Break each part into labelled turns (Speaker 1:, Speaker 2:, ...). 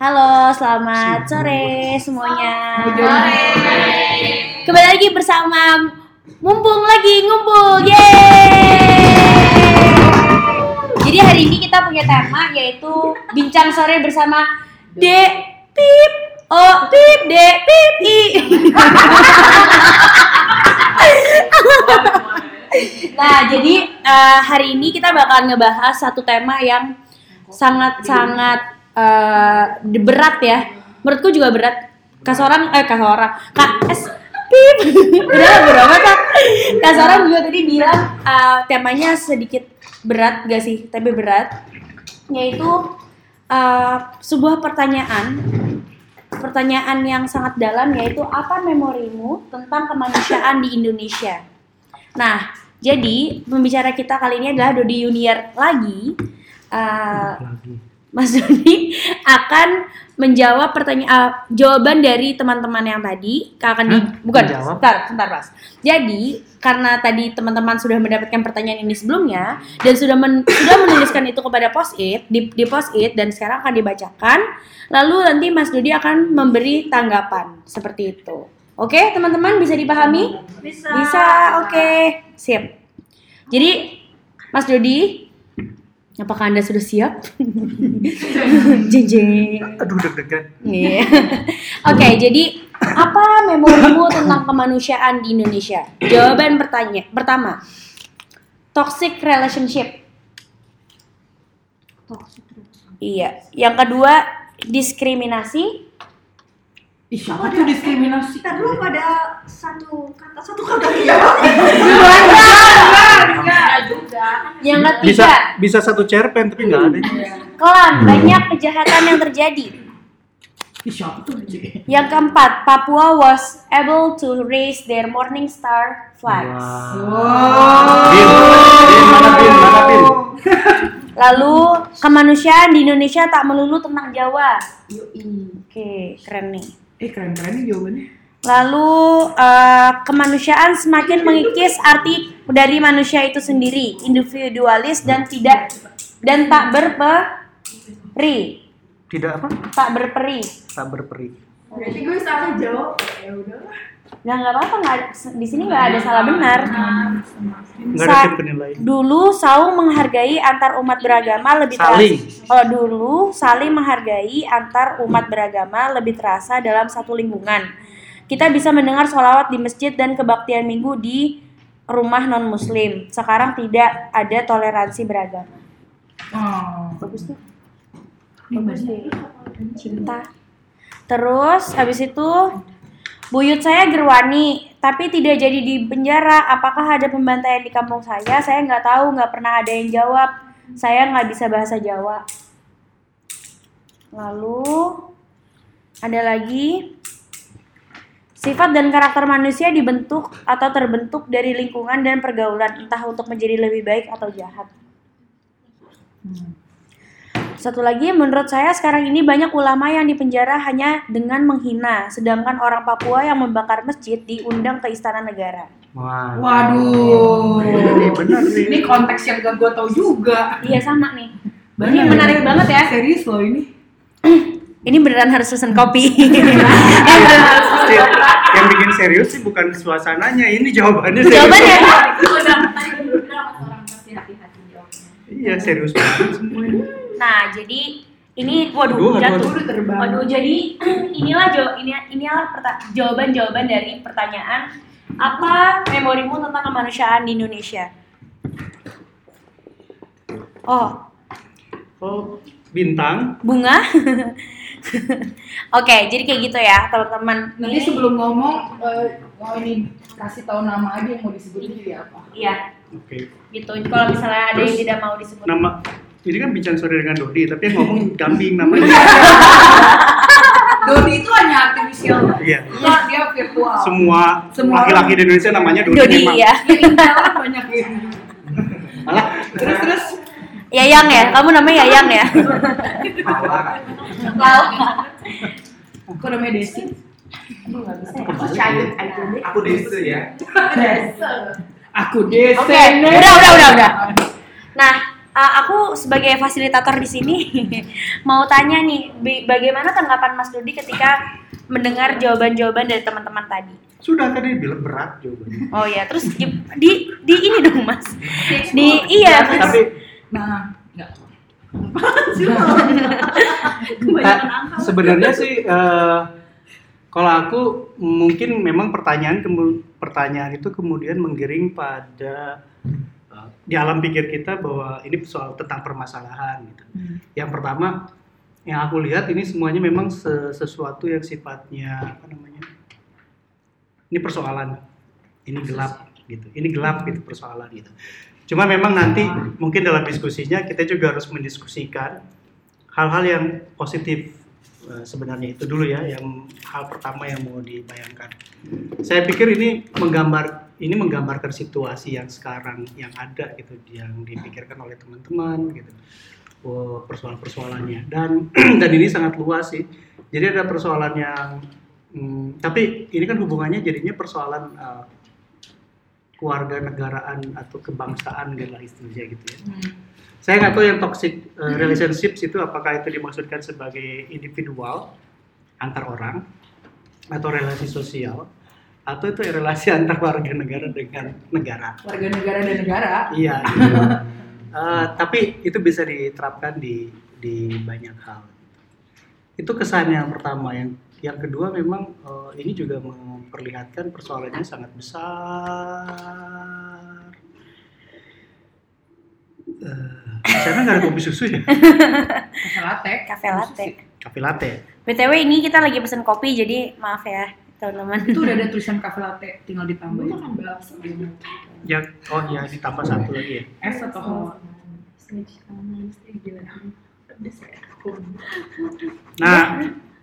Speaker 1: Halo, selamat sore semuanya. Kembali lagi bersama Mumpung lagi ngumpul. Yeay! Jadi hari ini kita punya tema yaitu bincang sore bersama Dek Pip Oh Pip Dek Pip I. Nah, jadi eh, hari ini kita bakal ngebahas satu tema yang sangat-sangat eh, berat ya. Menurutku juga berat. Kas orang eh kas orang. Kak es pip. Udah berapa kak? Kas orang juga tadi bilang eh, temanya sedikit berat gak sih? Tapi berat. Yaitu eh, sebuah pertanyaan pertanyaan yang sangat dalam yaitu apa memorimu tentang kemanusiaan di Indonesia? Nah, jadi pembicara kita kali ini adalah Dodi Junior lagi. Uh, Mas Dodi akan menjawab pertanyaan jawaban dari teman-teman yang tadi akan di
Speaker 2: Hah?
Speaker 1: bukan sebentar sebentar Mas. Jadi karena tadi teman-teman sudah mendapatkan pertanyaan ini sebelumnya dan sudah men- sudah menuliskan itu kepada post it di, di post it dan sekarang akan dibacakan lalu nanti Mas Dodi akan memberi tanggapan seperti itu. Oke, teman-teman bisa dipahami?
Speaker 3: Bisa.
Speaker 1: Bisa, oke. Siap. Jadi, Mas Dodi, apakah Anda sudah siap? jeng jeng.
Speaker 2: Aduh deg-degan.
Speaker 1: Iya. Oke, jadi apa memorimu tentang kemanusiaan di Indonesia? Jawaban pertanyaan pertama, toxic relationship. Iya. Yang kedua, diskriminasi.
Speaker 4: Ih, siapa tuh diskriminasi?
Speaker 3: Kita dulu pada satu kata satu kata ya. Enggak juga.
Speaker 1: Yang
Speaker 2: Bisa
Speaker 1: ketiga,
Speaker 2: bisa satu cerpen tapi nggak ada.
Speaker 1: kelam banyak kejahatan yang terjadi.
Speaker 4: Ih, siapa tuh?
Speaker 1: Yang keempat, Papua was able to raise their Morning Star flags.
Speaker 2: Bin?
Speaker 1: Lalu kemanusiaan di Indonesia tak melulu tentang Jawa. Oke, keren nih.
Speaker 4: Eh, keren-keren nih jawabannya.
Speaker 1: Lalu eh, kemanusiaan semakin mengikis arti dari manusia itu sendiri, individualis dan tidak dan tak berperi,
Speaker 2: Tidak apa?
Speaker 1: tak berperi.
Speaker 2: Tak berperi.
Speaker 3: Berarti gue salah jawab. Ya udah.
Speaker 1: Nah nggak apa-apa, nggak di sini nggak ada salah benar.
Speaker 2: Nggak ada penilaian.
Speaker 1: Dulu saling menghargai antar umat beragama lebih
Speaker 2: Saling.
Speaker 1: terasa. Oh, dulu saling menghargai antar umat beragama lebih terasa dalam satu lingkungan. Kita bisa mendengar sholawat di masjid dan kebaktian minggu di rumah non muslim. Sekarang tidak ada toleransi beragama.
Speaker 4: Oh.
Speaker 1: Bagus tuh.
Speaker 4: Ini
Speaker 1: Bagus deh. Cinta. Terus habis itu buyut saya Gerwani, tapi tidak jadi di penjara. Apakah ada pembantaian di kampung saya? Saya nggak tahu, nggak pernah ada yang jawab. Saya nggak bisa bahasa Jawa. Lalu ada lagi Sifat dan karakter manusia dibentuk atau terbentuk dari lingkungan dan pergaulan, entah untuk menjadi lebih baik atau jahat. Satu lagi, menurut saya sekarang ini banyak ulama yang dipenjara hanya dengan menghina, sedangkan orang Papua yang membakar masjid diundang ke istana negara.
Speaker 2: Wah.
Speaker 4: Waduh.
Speaker 2: Ini benar nih.
Speaker 4: Ini konteks yang gak gue tau juga.
Speaker 1: Iya sama nih.
Speaker 4: Benar.
Speaker 1: Ini menarik banget ya.
Speaker 4: Serius loh ini.
Speaker 1: Ini beneran harus pesen kopi.
Speaker 2: Sih, Yang bikin serius sih bukan suasananya, ini jawabannya serius.
Speaker 1: Jawabannya.
Speaker 3: Jawabnya.
Speaker 2: Iya serius banget semuanya.
Speaker 1: Nah, jadi ini waduh
Speaker 2: Aduh, aduh,
Speaker 1: jatuh.
Speaker 4: Terbang.
Speaker 1: Waduh, jadi inilah jaw ini inilah perta- jawaban-jawaban dari pertanyaan apa memorimu tentang kemanusiaan di Indonesia? Oh,
Speaker 2: Oh, bintang.
Speaker 1: bunga. Oke, jadi kayak gitu ya, teman-teman.
Speaker 4: Nanti sebelum ngomong, eh, oh ini kasih tahu nama aja yang mau disebutin jadi apa.
Speaker 1: Iya,
Speaker 2: Oke.
Speaker 1: gitu. Kalau misalnya ada yang
Speaker 2: Terus,
Speaker 1: tidak mau disebut.
Speaker 2: Nama ini kan bincang sore dengan Dodi, tapi yang ngomong kambing namanya.
Speaker 4: Dodi itu hanya artifisial.
Speaker 2: Iya.
Speaker 4: Dia, dia virtual.
Speaker 2: Semua
Speaker 4: Semua
Speaker 2: laki-laki di Indonesia namanya Dodi,
Speaker 1: Dodi
Speaker 2: memang.
Speaker 1: ya.
Speaker 4: Yang intel banyak ya.
Speaker 2: Malah
Speaker 4: Terus terus.
Speaker 1: Yayang ya, kamu namanya Yayang ya?
Speaker 4: Kok namanya Desi? Nggak bisa. ya.
Speaker 3: Aja deh.
Speaker 5: Aku desa ya.
Speaker 4: Aku Desi.
Speaker 1: Oke, udah, udah, udah, udah. Nah, uh, aku sebagai fasilitator di sini mau tanya nih, bagaimana tanggapan Mas Rudi ketika mendengar jawaban-jawaban dari teman-teman tadi?
Speaker 2: Sudah tadi bilang berat jawabannya.
Speaker 1: Oh ya, terus di di, di ini dong Mas. Di iya, Mas.
Speaker 2: Tapi
Speaker 4: Nah, enggak.
Speaker 2: Sebenarnya sih eh, kalau aku mungkin memang pertanyaan pertanyaan itu kemudian menggiring pada eh, di alam pikir kita bahwa ini soal tentang permasalahan gitu.
Speaker 4: Hmm.
Speaker 2: Yang pertama yang aku lihat ini semuanya memang se- sesuatu yang sifatnya apa namanya? Ini persoalan. Ini gelap gitu. Ini gelap gitu persoalan gitu. Cuma memang nanti mungkin dalam diskusinya kita juga harus mendiskusikan hal-hal yang positif eh, sebenarnya itu dulu ya yang hal pertama yang mau dibayangkan. Saya pikir ini menggambar ini menggambarkan situasi yang sekarang yang ada gitu yang dipikirkan oleh teman-teman gitu. Oh, persoalan-persoalannya dan dan ini sangat luas sih. Jadi ada persoalan yang hmm, tapi ini kan hubungannya jadinya persoalan eh, keluarga negaraan atau kebangsaan gitu lah istilahnya gitu ya
Speaker 4: Hmm.
Speaker 2: saya nggak tahu yang toxic uh, relationships itu apakah itu dimaksudkan sebagai individual antar orang atau relasi sosial atau itu relasi antar warga negara dengan negara
Speaker 4: Warga negara dan negara.
Speaker 2: iya gitu. Uh, tapi itu bisa diterapkan di di banyak hal itu kesan yang pertama yang yang kedua memang uh, ini juga memperlihatkan persoalannya sangat besar Eh, di sana nggak ada kopi susu ya
Speaker 4: Kafe latte.
Speaker 1: Cafe latte.
Speaker 2: kopi latte
Speaker 1: BTW ini kita lagi pesen kopi jadi maaf ya teman-teman.
Speaker 4: Itu udah ada tulisan kafe latte, tinggal
Speaker 3: makan bakso.
Speaker 2: ya oh ya ditambah satu lagi ya
Speaker 4: Es atau hawa?
Speaker 3: Ya.
Speaker 2: Nah,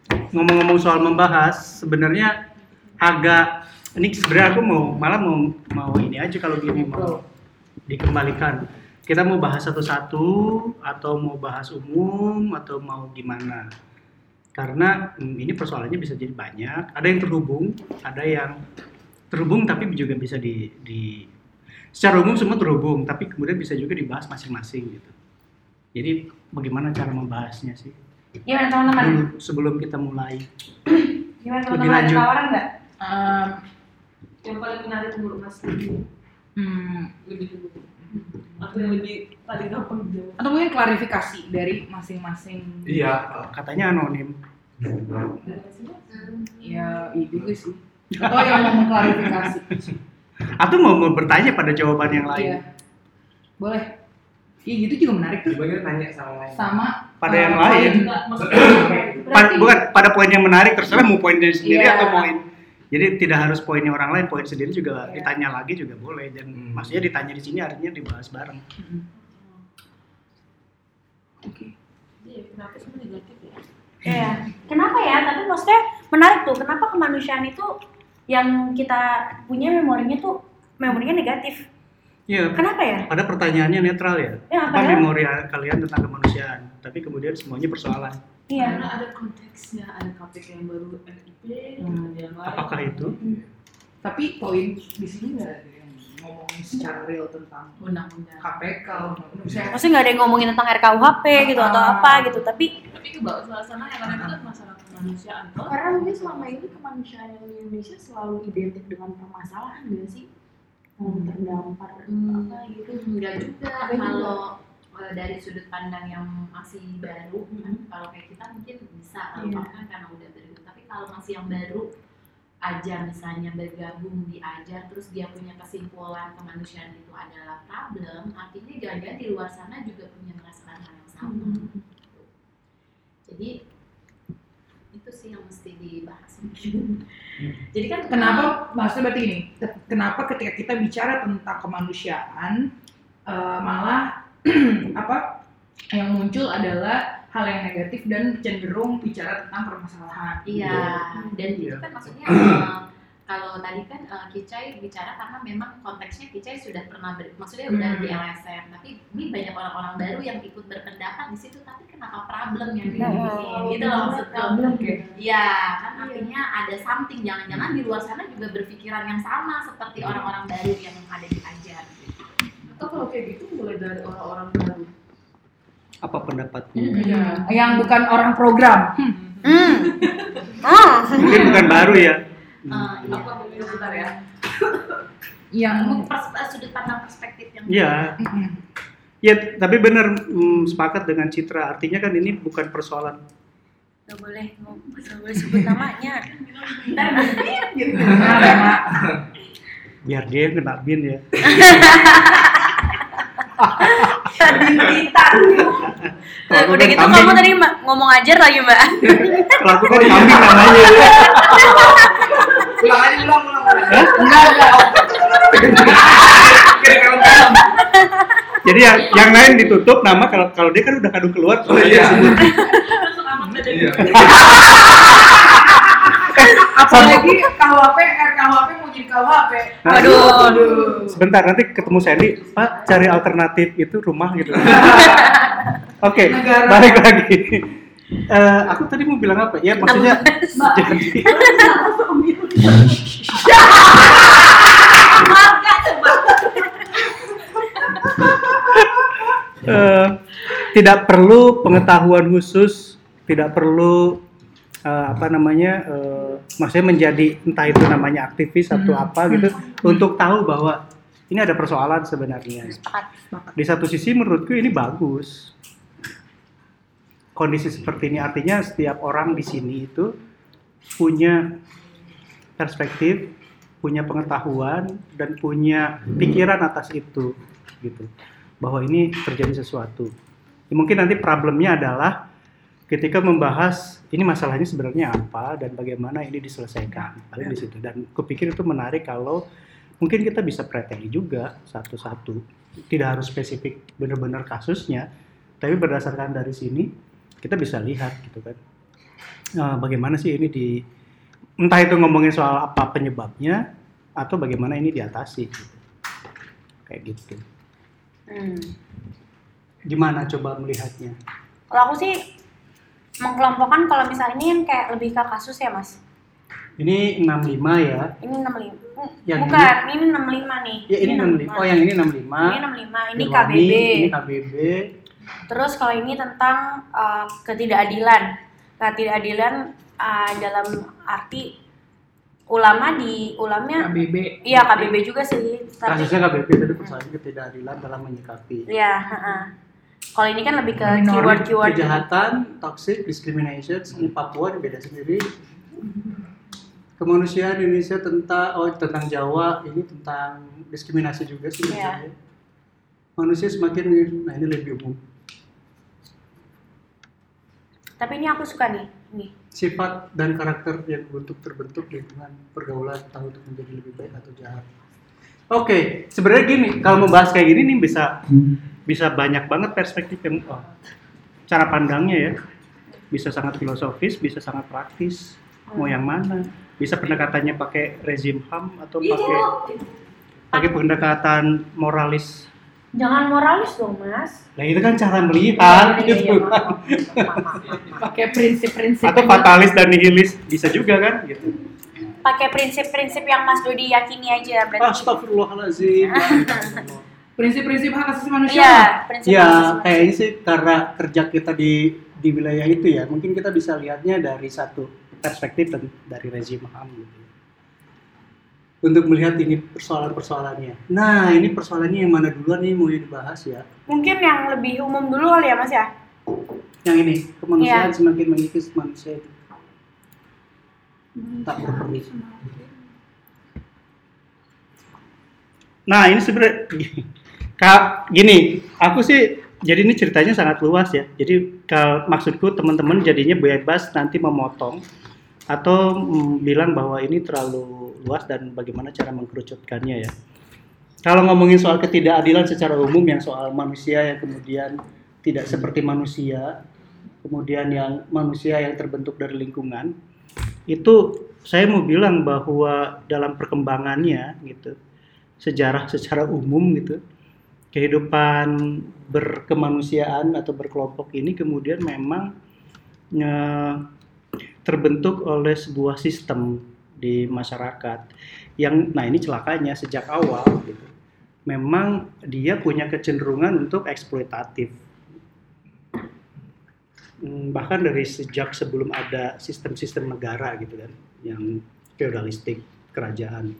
Speaker 2: ngomong-ngomong soal membahas, sebenarnya agak ini sebenarnya aku mau malah mau mau ini aja kalau gini mau dikembalikan. Kita mau bahas satu-satu atau mau bahas umum atau mau gimana? Karena hmm, ini persoalannya bisa jadi banyak. Ada yang terhubung, ada yang terhubung tapi juga bisa di, di secara umum semua terhubung, tapi kemudian bisa juga dibahas masing-masing gitu. Jadi bagaimana cara membahasnya sih?
Speaker 1: Gimana teman-teman?
Speaker 2: dulu sebelum kita mulai.
Speaker 1: Gimana teman-teman? Ada
Speaker 2: lanjut.
Speaker 1: tawaran nggak?
Speaker 4: Um,
Speaker 3: Yang paling menarik menurut Mas
Speaker 4: hmm,
Speaker 3: lebih dulu. Atau yang lebih paling gampang dijawab.
Speaker 4: atau mungkin klarifikasi dari masing-masing.
Speaker 2: Iya, katanya anonim.
Speaker 4: Ya, iya juga sih. Atau yang mau mengklarifikasi.
Speaker 2: Atau mau, mau bertanya pada jawaban yang lain.
Speaker 4: Iya. Boleh. Iya gitu juga menarik tuh.
Speaker 5: Sebagai nanya sama lain.
Speaker 4: Sama
Speaker 2: Pada
Speaker 4: uh,
Speaker 2: yang lain. Pa- bukan pada poin yang menarik terserah mau poin dari sendiri
Speaker 4: Iya.
Speaker 2: atau poin. Jadi tidak harus poinnya orang lain, poin sendiri juga
Speaker 4: Iya.
Speaker 2: ditanya lagi juga boleh. Dan
Speaker 5: Hmm.
Speaker 2: maksudnya ditanya di sini artinya dibahas bareng.
Speaker 4: Hmm. Oke.
Speaker 3: Iya, kenapa semua negatif ya?
Speaker 1: Iya. Kenapa ya? Tapi maksudnya menarik tuh. Kenapa kemanusiaan itu yang kita punya memorinya tuh memorinya negatif?
Speaker 2: Iya.
Speaker 1: Kenapa ya?
Speaker 2: Pada pertanyaannya netral ya.
Speaker 1: Ya,
Speaker 2: Apa memori kalian tentang kemanusiaan? Tapi kemudian semuanya persoalan.
Speaker 1: Iya.
Speaker 3: Karena ada konteksnya, ada KPK yang baru FIP,
Speaker 4: Hmm.
Speaker 3: yang lain.
Speaker 2: Apakah itu?
Speaker 4: Tapi poin di sini nggak ada yang ngomongin secara real tentang
Speaker 3: undang-undang?
Speaker 4: KPK. Misalnya,
Speaker 1: Maksudnya nggak ada yang ngomongin tentang RKUHP gitu atau
Speaker 4: Ah.
Speaker 1: apa gitu. Tapi
Speaker 3: Tapi ke bawah suasana yang karena itu kan masalah kemanusiaan.
Speaker 6: Karena mungkin selama ini kemanusiaan yang di Indonesia selalu identik dengan permasalahan gak sih? Hmm. Terdampar
Speaker 7: Hmm,
Speaker 6: apa gitu.
Speaker 7: Enggak juga. kalau eh, dari sudut pandang yang masih baru kan, kalau kayak kita mungkin bisa kalau kamu kan karena udah baru. Tapi kalau masih yang baru aja misalnya bergabung di ajar terus dia punya kesimpulan kemanusiaan itu adalah problem artinya jangan-jangan di luar sana juga punya merasakan hal yang sama.
Speaker 6: Hmm.
Speaker 7: jadi itu sih yang mesti dibahas. Mungkin jadi kan
Speaker 4: kenapa maksudnya berarti gini ke- kenapa ketika kita bicara tentang kemanusiaan eh, malah apa yang muncul adalah hal yang negatif dan cenderung bicara tentang permasalahan
Speaker 7: Iya, dan itu
Speaker 2: Iya.
Speaker 7: kan maksudnya eh, kalau tadi kan eh, Kicai bicara karena memang konteksnya Kicai sudah pernah ber, maksudnya udah
Speaker 4: Hmm.
Speaker 7: di LSM, tapi ini banyak orang-orang baru yang ikut berpendapat di situ, tapi kenapa problem yang
Speaker 1: Hmm.
Speaker 7: dibikin gitu loh maksudnya.
Speaker 6: Problem
Speaker 4: Oke.
Speaker 7: Iya, kan artinya ada something, jangan-jangan di luar sana juga berpikiran yang sama seperti orang-orang baru yang ada di ajar.
Speaker 3: Atau kalau kayak gitu mulai dari orang-orang baru
Speaker 2: Apa pendapatmu?
Speaker 4: Iya. Yang bukan orang program.
Speaker 1: Hmm. Oh.
Speaker 2: Mungkin bukan baru ya.
Speaker 7: Eh, aku ambil dulu bentar ya.
Speaker 4: Yang
Speaker 7: sudut pandang perspektif yang
Speaker 2: Iya.
Speaker 4: Mm-mm.
Speaker 2: Ya, tapi benar mm, sepakat dengan Citra. Artinya kan ini bukan persoalan
Speaker 1: Gak boleh, gak boleh sebut namanya.
Speaker 2: biar dia yang kena bin ya.
Speaker 1: Eh,
Speaker 2: Kalau
Speaker 1: udah
Speaker 2: kan
Speaker 1: gitu
Speaker 2: kambing.
Speaker 1: kamu tadi ngomong ajar lagi mbak.
Speaker 2: Kalau aku kan kambing namanya.
Speaker 4: Ulang aja, ulang, ulang. Enggak, enggak.
Speaker 2: Jadi yang, yang lain ditutup nama kalau kalau dia kan udah kadung keluar.
Speaker 5: Oh, iya.
Speaker 7: ada
Speaker 5: Iya.
Speaker 4: Apalagi KWP, RKWP KWP.
Speaker 1: Waduh.
Speaker 4: Aduh.
Speaker 2: Sebentar nanti ketemu Sandy, Pak cari alternatif itu rumah gitu. Oke,
Speaker 4: Negara.
Speaker 2: balik lagi. Eh, aku tadi mau bilang apa? Ya maksudnya jadi eh, tidak perlu pengetahuan khusus, tidak perlu eh, apa namanya, eh, maksudnya menjadi entah itu namanya aktivis atau
Speaker 4: Hmm.
Speaker 2: apa gitu, untuk tahu bahwa ini ada persoalan sebenarnya. Di satu sisi menurutku ini bagus. Kondisi seperti ini artinya setiap orang di sini itu punya perspektif, punya pengetahuan dan punya pikiran atas itu gitu. Bahwa ini terjadi sesuatu. Ya, mungkin nanti problemnya adalah ketika membahas ini masalahnya sebenarnya apa dan bagaimana ini diselesaikan. Paling di situ dan kupikir itu menarik kalau mungkin kita bisa preteli juga satu-satu. Tidak harus spesifik benar-benar kasusnya, tapi berdasarkan dari sini kita bisa lihat gitu kan. Eh, bagaimana sih ini di entah itu ngomongin soal apa penyebabnya atau bagaimana ini diatasi gitu. Kayak gitu.
Speaker 1: Hmm.
Speaker 2: Gimana coba melihatnya?
Speaker 1: Kalau aku sih mengkelompokkan kalau misalnya ini kan kayak lebih ke kasus ya mas.
Speaker 2: Ini 65 ya.
Speaker 1: Ini 65. Hmm,
Speaker 2: Yang
Speaker 1: Bukan, ini 65 nih.
Speaker 2: Ya ini 65. Oh yang ini 65.
Speaker 1: Ini 65, ini
Speaker 2: Irwani,
Speaker 1: KBB.
Speaker 2: Ini KBB.
Speaker 1: Terus kalau ini tentang uh, ketidakadilan. Ketidakadilan uh, dalam arti ulama di ulamnya
Speaker 4: KBB.
Speaker 1: iya KBB juga sih. Tapi
Speaker 2: Kasusnya KBB tadi persoalan ketidakadilan dalam menyikapi
Speaker 1: Iya, heeh. Kalau ini kan lebih ke keyword-keyword.
Speaker 2: kejahatan, toxic, discrimination, ini Papua ini beda sendiri. Kemanusiaan Indonesia tentang oh tentang Jawa ini tentang diskriminasi juga sih.
Speaker 1: Iya.
Speaker 2: sebenarnya. Manusia semakin nah ini lebih umum.
Speaker 1: Tapi ini aku suka nih. Nih.
Speaker 2: Sifat dan karakter yang bentuk terbentuk lingkungan pergaulan tahu untuk menjadi lebih baik atau jahat. Oke, sebenarnya gini, kalau membahas kayak gini nih bisa bisa banyak banget perspektif yang oh, cara pandangnya ya. Bisa sangat filosofis, bisa sangat praktis. Mau yang mana? Bisa pendekatannya pakai rezim HAM atau pakai pakai pendekatan moralis.
Speaker 1: Jangan moralis dong, Mas.
Speaker 2: Nah, itu kan cara melihat
Speaker 1: Iya, iya,
Speaker 2: gitu.
Speaker 1: iya, maaf, maaf, maaf, maaf.
Speaker 4: Pakai prinsip-prinsip.
Speaker 2: Atau fatalis dan nihilis bisa juga kan gitu.
Speaker 1: Pakai prinsip-prinsip yang Mas Dodi yakini aja berarti.
Speaker 2: Astagfirullahaladzim.
Speaker 4: Prinsip-prinsip hak asasi manusia.
Speaker 1: Iya, prinsip
Speaker 2: Ya, kayaknya sih karena kerja kita di di wilayah itu ya, mungkin kita bisa lihatnya dari satu perspektif dan dari rezim HAM gitu. Untuk melihat ini persoalan-persoalannya. Nah, ini persoalannya yang mana duluan nih mau dibahas ya?
Speaker 1: Mungkin yang lebih umum dulu kali ya, Mas ya?
Speaker 2: Yang ini, kemanusiaan
Speaker 1: Iya.
Speaker 2: semakin mengikis manusia itu. Tak berperi. Nah, ini sebenarnya Kak, gini, aku sih jadi ini ceritanya sangat luas ya. Jadi kalau maksudku teman-teman jadinya bebas nanti memotong atau mm, bilang bahwa ini terlalu luas dan bagaimana cara mengkerucutkannya ya. Kalau ngomongin soal ketidakadilan secara umum yang soal manusia yang kemudian tidak seperti manusia, kemudian yang manusia yang terbentuk dari lingkungan, itu saya mau bilang bahwa dalam perkembangannya gitu, sejarah secara umum gitu, kehidupan berkemanusiaan atau berkelompok ini kemudian memang eh, terbentuk oleh sebuah sistem di masyarakat. Yang nah ini celakanya sejak awal gitu. Memang dia punya kecenderungan untuk eksploitatif. Hmm, bahkan dari sejak sebelum ada sistem-sistem negara gitu kan yang feodalistik kerajaan.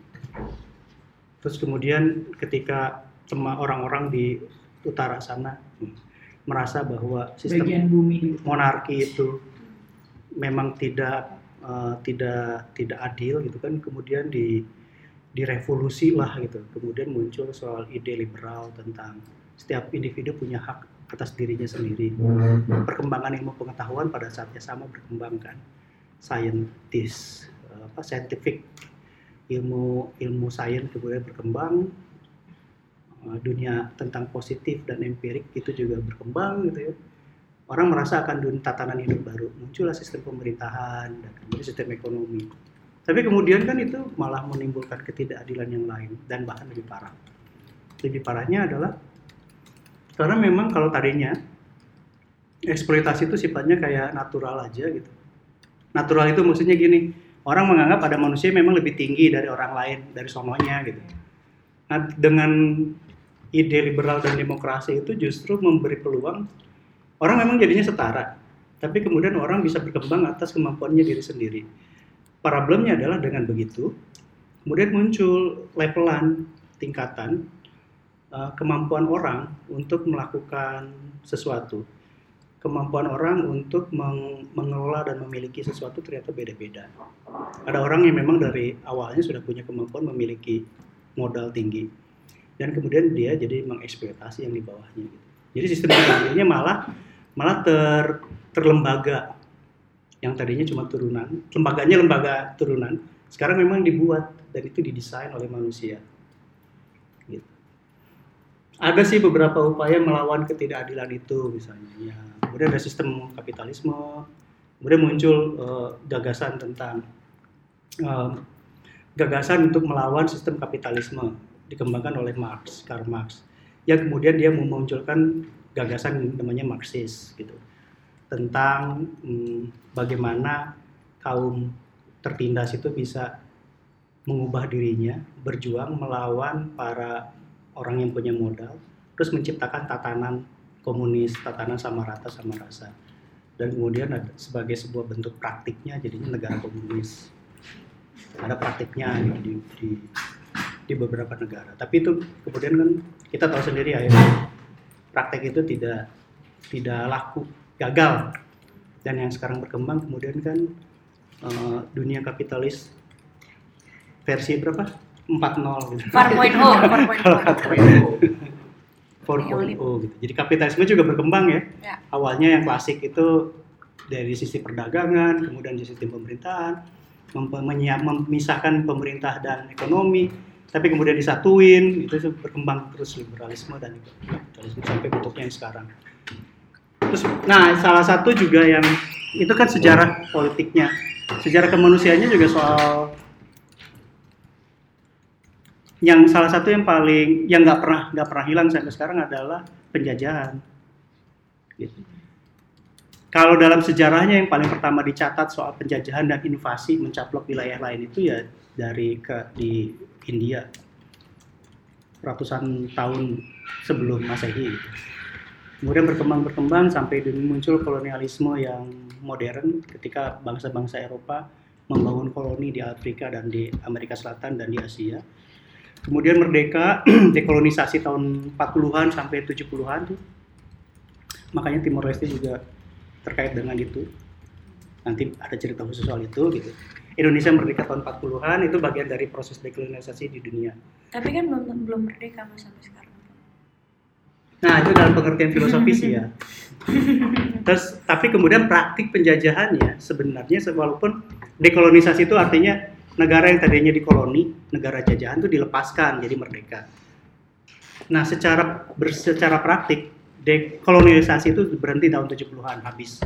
Speaker 2: Terus kemudian ketika semua orang-orang di utara sana merasa bahwa sistem
Speaker 4: bagian bumi
Speaker 2: monarki itu memang tidak eh, tidak tidak adil gitu kan. Kemudian di direvolusi lah gitu. Kemudian muncul soal ide liberal tentang setiap individu punya hak atas dirinya sendiri. Perkembangan ilmu pengetahuan pada saatnya sama berkembang kan. Scientist eh, apa scientific ilmu ilmu sains kemudian berkembang dunia tentang positif dan empirik itu juga berkembang gitu ya. Orang merasa akan dunia tatanan hidup baru. Muncullah sistem pemerintahan dan kemudian sistem ekonomi. Tapi kemudian kan itu malah menimbulkan ketidakadilan yang lain dan bahkan lebih parah. Lebih parahnya adalah karena memang kalau tadinya eksploitasi itu sifatnya kayak natural aja gitu. Natural itu maksudnya gini orang menganggap ada manusia memang lebih tinggi dari orang lain dari sononya gitu. Nah dengan ide liberal dan demokrasi itu justru memberi peluang orang memang jadinya setara tapi kemudian orang bisa berkembang atas kemampuannya diri sendiri. Problemnya adalah dengan begitu kemudian muncul levelan tingkatan uh, kemampuan orang untuk melakukan sesuatu. Kemampuan orang untuk meng- mengelola dan memiliki sesuatu ternyata beda-beda. Ada orang yang memang dari awalnya sudah punya kemampuan memiliki modal tinggi dan kemudian dia jadi mengeksploitasi yang di bawahnya gitu. Jadi sistem ekonominya malah malah ter terlembaga yang tadinya cuma turunan, lembaganya lembaga turunan, sekarang memang dibuat dan itu didesain oleh manusia. Gitu. Ada sih beberapa upaya melawan ketidakadilan itu misalnya. Ya, kemudian ada sistem kapitalisme, kemudian muncul eh, gagasan tentang eh, gagasan untuk melawan sistem kapitalisme dikembangkan oleh Marx, Karl Marx. Yang kemudian dia memunculkan gagasan namanya Marxis gitu. Tentang hmm, bagaimana kaum tertindas itu bisa mengubah dirinya, berjuang melawan para orang yang punya modal, terus menciptakan tatanan komunis, tatanan sama rata sama rasa. Dan kemudian ada, sebagai sebuah bentuk praktiknya jadinya negara komunis. Ada praktiknya di, di di beberapa negara. Tapi itu kemudian kan kita tahu sendiri ya, praktek itu tidak tidak laku, gagal. Dan yang sekarang berkembang kemudian kan eh, dunia kapitalis versi berapa? 4.0 gitu.
Speaker 1: 4.0, 4.0.
Speaker 2: 4.0 gitu. Jadi kapitalisme juga berkembang ya.
Speaker 1: Ya.
Speaker 2: Awalnya yang klasik itu dari sisi perdagangan, kemudian di sistem pemerintahan, mem- menyiap- memisahkan pemerintah dan ekonomi, tapi kemudian disatuin, itu berkembang terus liberalisme dan kapitalisme sampai bentuknya yang sekarang. Terus, nah salah satu juga yang itu kan sejarah politiknya, sejarah kemanusiaannya juga soal yang salah satu yang paling yang nggak pernah nggak pernah hilang sampai sekarang adalah penjajahan. Gitu. Kalau dalam sejarahnya yang paling pertama dicatat soal penjajahan dan invasi mencaplok wilayah lain itu ya dari ke di India ratusan tahun sebelum Masehi. Kemudian berkembang berkembang sampai muncul kolonialisme yang modern ketika bangsa-bangsa Eropa membangun koloni di Afrika dan di Amerika Selatan dan di Asia. Kemudian merdeka, dekolonisasi tahun 40-an sampai 70-an tuh. Makanya Timor Leste juga terkait dengan itu. Nanti ada cerita khusus soal itu gitu. Indonesia merdeka tahun 40-an itu bagian dari proses dekolonisasi di dunia.
Speaker 1: Tapi kan belum belum merdeka sampai sekarang.
Speaker 2: Nah, itu dalam pengertian filosofis ya. Terus tapi kemudian praktik penjajahannya sebenarnya walaupun dekolonisasi itu artinya negara yang tadinya dikoloni, negara jajahan itu dilepaskan jadi merdeka. Nah, secara secara praktik dekolonisasi itu berhenti tahun 70-an habis.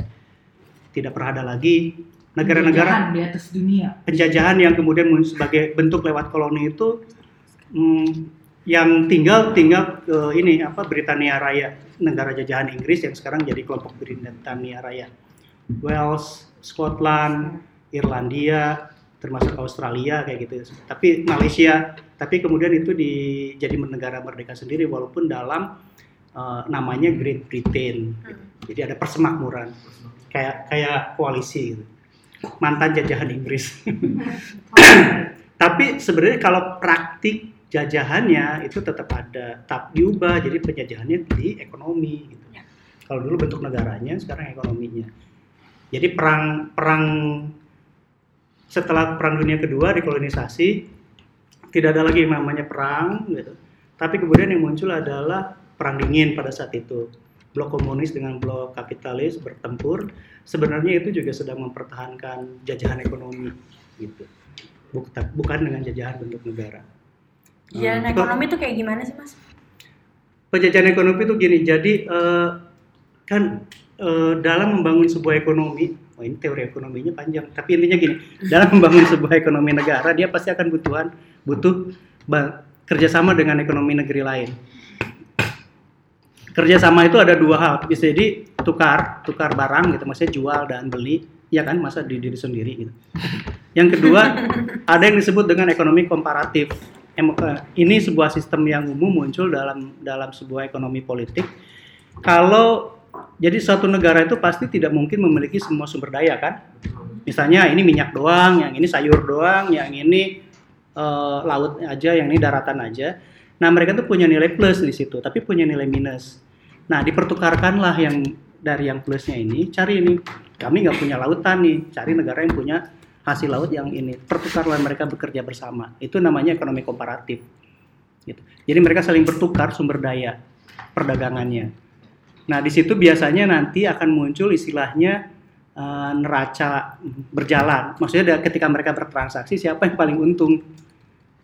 Speaker 2: Tidak pernah ada lagi negara-negara
Speaker 4: Penjajahan di atas dunia.
Speaker 2: penjajahan yang kemudian muncul sebagai bentuk lewat koloni itu hmm, yang tinggal tinggal eh, ini apa Britania Raya negara jajahan Inggris yang sekarang jadi kelompok Britania Raya Wales Scotland Irlandia termasuk Australia kayak gitu tapi Malaysia tapi kemudian itu di jadi negara merdeka sendiri walaupun dalam eh, namanya Great Britain jadi ada persemakmuran kayak kayak koalisi gitu. Mantan jajahan Inggris. Tapi sebenarnya kalau praktik jajahannya itu tetap ada tetap diubah. Jadi penjajahannya di ekonomi gitu. kalau dulu bentuk negaranya sekarang ekonominya. Jadi perang perang setelah perang dunia kedua dekolonisasi tidak ada lagi namanya perang gitu. Tapi kemudian yang muncul adalah perang dingin pada saat itu blok komunis dengan blok kapitalis bertempur sebenarnya itu juga sedang mempertahankan jajahan ekonomi gitu. Buk- bukan dengan jajahan bentuk negara.
Speaker 1: Jajahan
Speaker 2: Hmm,
Speaker 1: ekonomi tuh kayak gimana sih mas?
Speaker 2: penjajahan ekonomi itu gini jadi eh, kan eh, dalam membangun sebuah ekonomi oh ini teori ekonominya panjang tapi intinya gini dalam membangun sebuah ekonomi negara dia pasti akan butuhan butuh kerjasama dengan ekonomi negeri lain kerjasama itu ada dua hal. Bisa jadi tukar tukar barang gitu. Maksudnya jual dan beli ya kan? Masa di diri sendiri gitu. Yang kedua ada yang disebut dengan ekonomi komparatif. Eh, ini sebuah sistem yang umum muncul dalam dalam sebuah ekonomi politik. Kalau jadi suatu negara itu pasti tidak mungkin memiliki semua sumber daya kan? Misalnya ini minyak doang yang ini sayur doang yang ini eh, laut aja yang ini daratan aja. Nah mereka tuh punya nilai plus di situ tapi punya nilai minus nah dipertukarkanlah yang dari yang plusnya ini. Cari ini. Kami nggak punya lautan nih. Cari negara yang punya hasil laut yang ini. Pertukarlah mereka bekerja bersama. Itu namanya ekonomi komparatif. Gitu. jadi mereka saling bertukar sumber daya perdagangannya. Nah di situ biasanya nanti akan muncul istilahnya eh, neraca berjalan. Maksudnya ketika mereka bertransaksi siapa yang paling untung?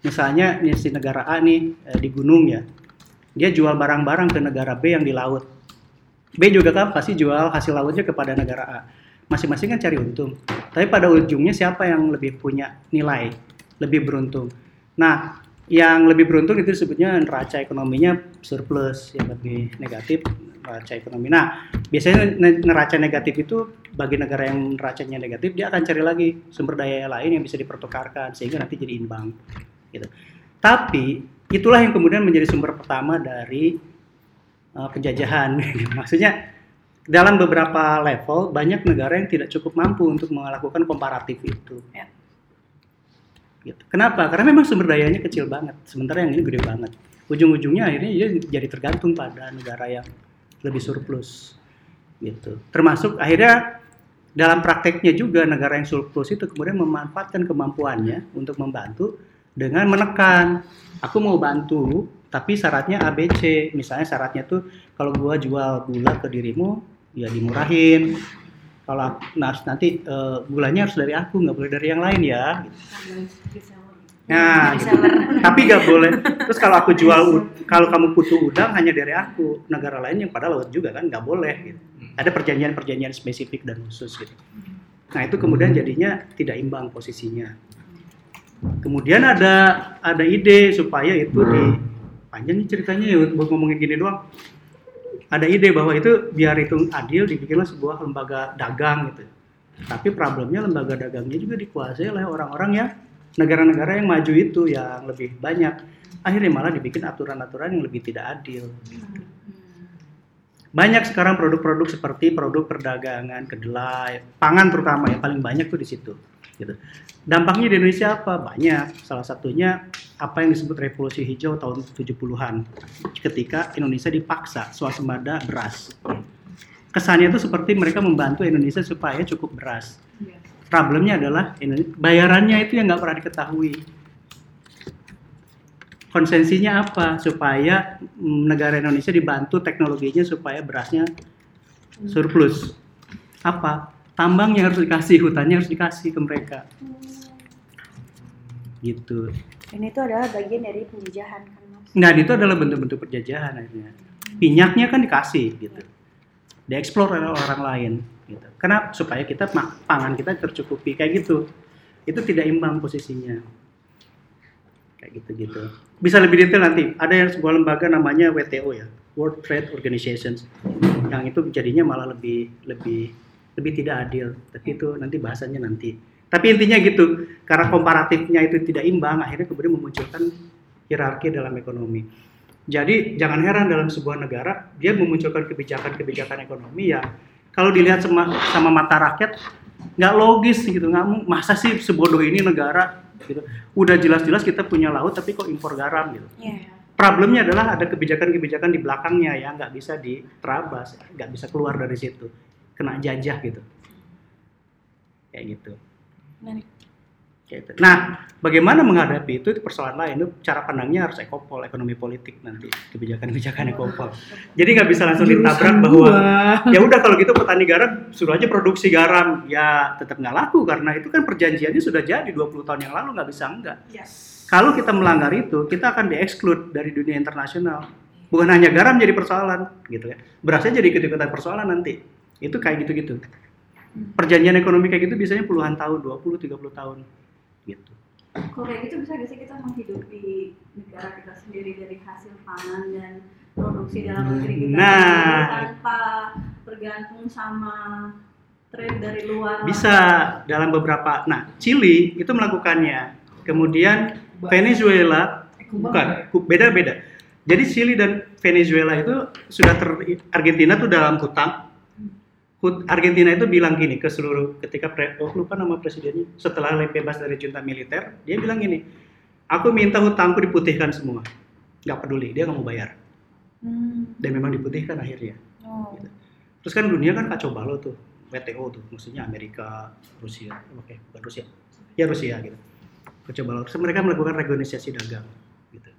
Speaker 2: Misalnya si negara A nih eh, di gunung ya dia jual barang-barang ke negara B yang di laut. B juga kan pasti jual hasil lautnya kepada negara A. Masing-masing kan cari untung. Tapi pada ujungnya siapa yang lebih punya nilai lebih beruntung? Nah yang lebih beruntung itu disebutnya neraca ekonominya surplus yang lebih negatif neraca ekonomi. Nah biasanya ne- neraca negatif itu bagi negara yang neracanya negatif dia akan cari lagi sumber daya lain yang bisa dipertukarkan sehingga nanti jadi imbang gitu. Tapi itulah yang kemudian menjadi sumber pertama dari uh, penjajahan maksudnya dalam beberapa level banyak negara yang tidak cukup mampu untuk melakukan komparatif itu.
Speaker 1: Ya.
Speaker 2: Gitu. Kenapa? Karena memang sumber dayanya kecil banget, sementara yang ini gede banget. Ujung-ujungnya akhirnya dia jadi tergantung pada negara yang lebih surplus. Gitu. Termasuk akhirnya dalam prakteknya juga negara yang surplus itu kemudian memanfaatkan kemampuannya untuk membantu dengan menekan. Aku mau bantu, tapi syaratnya ABC. Misalnya syaratnya tuh kalau gua jual gula ke dirimu ya dimurahin kalau nah nanti eh, gulanya harus dari aku nggak boleh dari yang lain ya nah gitu. tapi nggak boleh terus kalau aku jual kalau kamu butuh udang hanya dari aku negara lain yang pada laut juga kan nggak boleh gitu. ada perjanjian-perjanjian spesifik dan khusus gitu nah itu kemudian jadinya tidak imbang posisinya kemudian ada ada ide supaya itu di panjang ceritanya ya buat ngomongin gini doang ada ide bahwa itu biar itu adil dibikinlah sebuah lembaga dagang gitu. Tapi problemnya lembaga dagangnya juga dikuasai oleh orang-orang yang negara-negara yang maju itu yang lebih banyak. Akhirnya malah dibikin aturan-aturan yang lebih tidak adil. Banyak sekarang produk-produk seperti produk perdagangan, kedelai, pangan terutama yang paling banyak tuh di situ. Gitu. Dampaknya di Indonesia apa? Banyak. Salah satunya apa yang disebut revolusi hijau tahun 70-an ketika Indonesia dipaksa swasembada beras. Kesannya itu seperti mereka membantu Indonesia supaya cukup beras. Problemnya adalah bayarannya itu yang nggak pernah diketahui. Konsensinya apa? Supaya mm, negara Indonesia dibantu teknologinya supaya berasnya surplus. Apa? Tambangnya harus dikasih, hutannya harus dikasih ke mereka. Gitu.
Speaker 1: Dan itu adalah bagian dari penjajahan kan mas?
Speaker 2: Nah, itu adalah bentuk-bentuk penjajahan akhirnya. Minyaknya kan dikasih gitu. Dieksplor oleh orang lain gitu. Kenapa? Supaya kita pangan kita tercukupi kayak gitu. Itu tidak imbang posisinya. Kayak gitu-gitu. Bisa lebih detail nanti. Ada yang sebuah lembaga namanya WTO ya, World Trade Organization. Yang itu jadinya malah lebih lebih lebih tidak adil. Tapi itu nanti bahasannya nanti. Tapi intinya gitu, karena komparatifnya itu tidak imbang, akhirnya kemudian memunculkan hierarki dalam ekonomi. Jadi jangan heran dalam sebuah negara dia memunculkan kebijakan-kebijakan ekonomi yang kalau dilihat sama, sama mata rakyat nggak logis gitu nggak masa sih sebodoh ini negara gitu udah jelas-jelas kita punya laut tapi kok impor garam gitu
Speaker 1: Iya.
Speaker 2: problemnya adalah ada kebijakan-kebijakan di belakangnya ya nggak bisa diterabas nggak bisa keluar dari situ kena jajah gitu kayak gitu
Speaker 1: Menarik.
Speaker 2: Kayak gitu. Nah, bagaimana menghadapi itu itu persoalan lain. Itu cara pandangnya harus ekopol, ekonomi politik nanti kebijakan-kebijakan ekopol. Jadi nggak bisa langsung ditabrak bahwa ya udah kalau gitu petani garam suruh aja produksi garam ya tetap nggak laku karena itu kan perjanjiannya sudah jadi 20 tahun yang lalu nggak bisa enggak. Kalau kita melanggar itu, kita akan dieksklud dari dunia internasional. Bukan hanya garam jadi persoalan, gitu ya. Berasnya jadi ikut-ikutan persoalan nanti. Itu kayak gitu-gitu. Perjanjian ekonomi kayak gitu biasanya puluhan tahun, 20, 30 tahun. Gitu.
Speaker 3: Kalau kayak gitu bisa gak sih kita menghidupi negara kita sendiri dari hasil pangan dan produksi dalam negeri kita
Speaker 2: Nah.
Speaker 3: tanpa bergantung sama trade dari luar?
Speaker 2: Bisa dalam beberapa. Nah, Chili itu melakukannya. Kemudian Venezuela bukan, ku- beda-beda. Jadi Chili dan Venezuela itu sudah ter Argentina tuh dalam hutang. Argentina itu bilang gini ke seluruh ketika pre, oh, lupa nama presidennya setelah bebas dari junta militer dia bilang gini aku minta hutangku diputihkan semua nggak peduli dia nggak mau bayar
Speaker 1: Hmm.
Speaker 2: dan memang diputihkan akhirnya
Speaker 1: Oh.
Speaker 2: Terus kan dunia kan kacau balau tuh, WTO tuh, maksudnya Amerika, Rusia, oke, bukan Rusia, ya Rusia gitu. Kacau balau. Terus mereka melakukan renegosiasi dagang, gitu.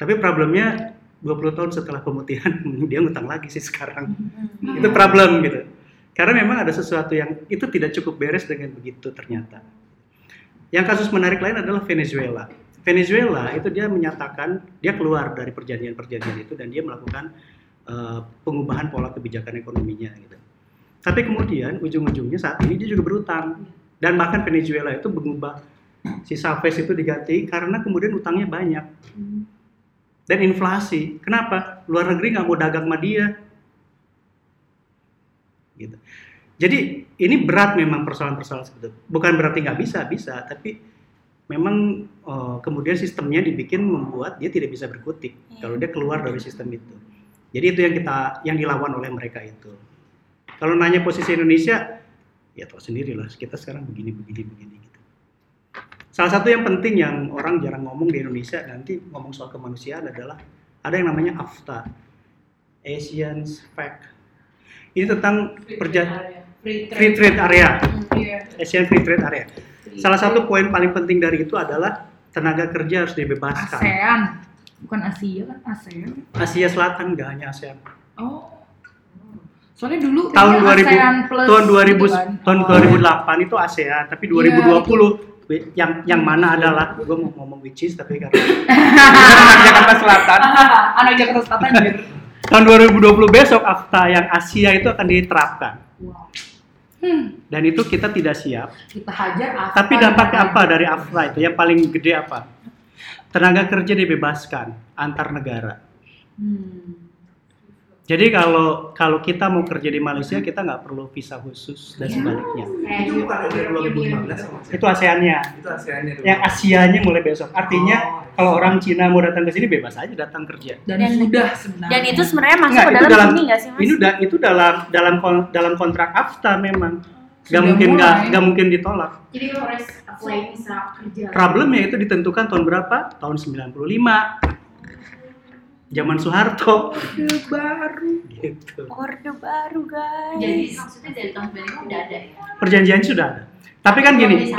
Speaker 2: Tapi problemnya 20 tahun setelah pemutihan dia ngutang lagi sih sekarang.
Speaker 1: Hmm.
Speaker 2: Itu problem gitu. Karena memang ada sesuatu yang itu tidak cukup beres dengan begitu ternyata. Yang kasus menarik lain adalah Venezuela. Venezuela itu dia menyatakan dia keluar dari perjanjian-perjanjian itu dan dia melakukan eh, pengubahan pola kebijakan ekonominya gitu. Tapi kemudian ujung-ujungnya saat ini dia juga berutang dan bahkan Venezuela itu mengubah si Chavez itu diganti karena kemudian utangnya banyak dan inflasi. Kenapa? Luar negeri nggak mau dagang sama dia. Gitu. Jadi ini berat memang persoalan-persoalan seperti itu. Bukan berarti nggak bisa, bisa, tapi memang eh, kemudian sistemnya dibikin membuat dia tidak bisa berkutik
Speaker 1: Iya.
Speaker 2: kalau dia keluar dari sistem itu. Jadi itu yang kita yang dilawan oleh mereka itu. Kalau nanya posisi Indonesia, ya tahu sendiri lah kita sekarang begini begini begini. Salah satu yang penting yang orang jarang ngomong di Indonesia nanti ngomong soal kemanusiaan adalah ada yang namanya AFTA, Asian Pact. Ini tentang perjanjian
Speaker 4: free
Speaker 2: free trade area,
Speaker 4: Iya.
Speaker 2: Asian Free Trade Area. Salah satu poin paling penting dari itu adalah tenaga kerja harus dibebaskan.
Speaker 4: ASEAN bukan Asia kan ASEAN
Speaker 2: Asia Selatan nggak hanya ASEAN.
Speaker 4: oh soalnya dulu
Speaker 2: Tahun
Speaker 4: kayaknya
Speaker 2: 2000
Speaker 4: ASEAN plus
Speaker 2: tahun 2000
Speaker 4: gitu kan.
Speaker 2: tahun
Speaker 4: Oh. Iya,
Speaker 2: 2008 itu ASEAN, tapi 2020 be- yang yang mana adalah gue mau ngomong which is tapi karena
Speaker 4: anak Jakarta Selatan anak Jakarta Selatan anjir.
Speaker 2: tahun 2020 besok AFTA yang Asia itu akan diterapkan
Speaker 4: wow hmm,
Speaker 2: dan itu kita tidak siap.
Speaker 4: kita hajar ASEAN
Speaker 2: Tapi dampaknya apa dari AFTA itu? Yang paling gede apa? Tenaga kerja dibebaskan antar negara.
Speaker 4: hmm.
Speaker 2: Jadi kalau kalau kita mau kerja di Malaysia kita nggak perlu visa khusus dan sebaliknya.
Speaker 5: Itu bukan udah 2015 sama
Speaker 2: Itu ASEAN-nya.
Speaker 5: Itu ASEAN-nya.
Speaker 2: Yang Asianya mulai besok. Artinya
Speaker 5: Oh,
Speaker 2: kalau orang Cina mau datang ke sini bebas aja datang kerja.
Speaker 4: dan,
Speaker 1: Dan-
Speaker 4: sudah sebenarnya
Speaker 1: Dan itu sebenarnya masuk
Speaker 2: Enggak,
Speaker 1: ke dalam,
Speaker 2: dalam-
Speaker 1: sini nggak sih mas?
Speaker 2: Ini udah itu dalam dalam kon- dalam kontrak AFTA memang. Gak
Speaker 4: Sudah
Speaker 2: mungkin
Speaker 4: mulai.
Speaker 2: nggak nggak mungkin ditolak.
Speaker 7: Jadi lo harus apply visa kerja.
Speaker 2: Problemnya itu ditentukan tahun berapa? Tahun 95. Zaman Soeharto.
Speaker 4: baru
Speaker 2: Gitu.
Speaker 1: Orde baru guys.
Speaker 7: Jadi maksudnya dari tahun 2000 udah ada ya?
Speaker 2: Perjanjiannya sudah ada. Tapi kan gini,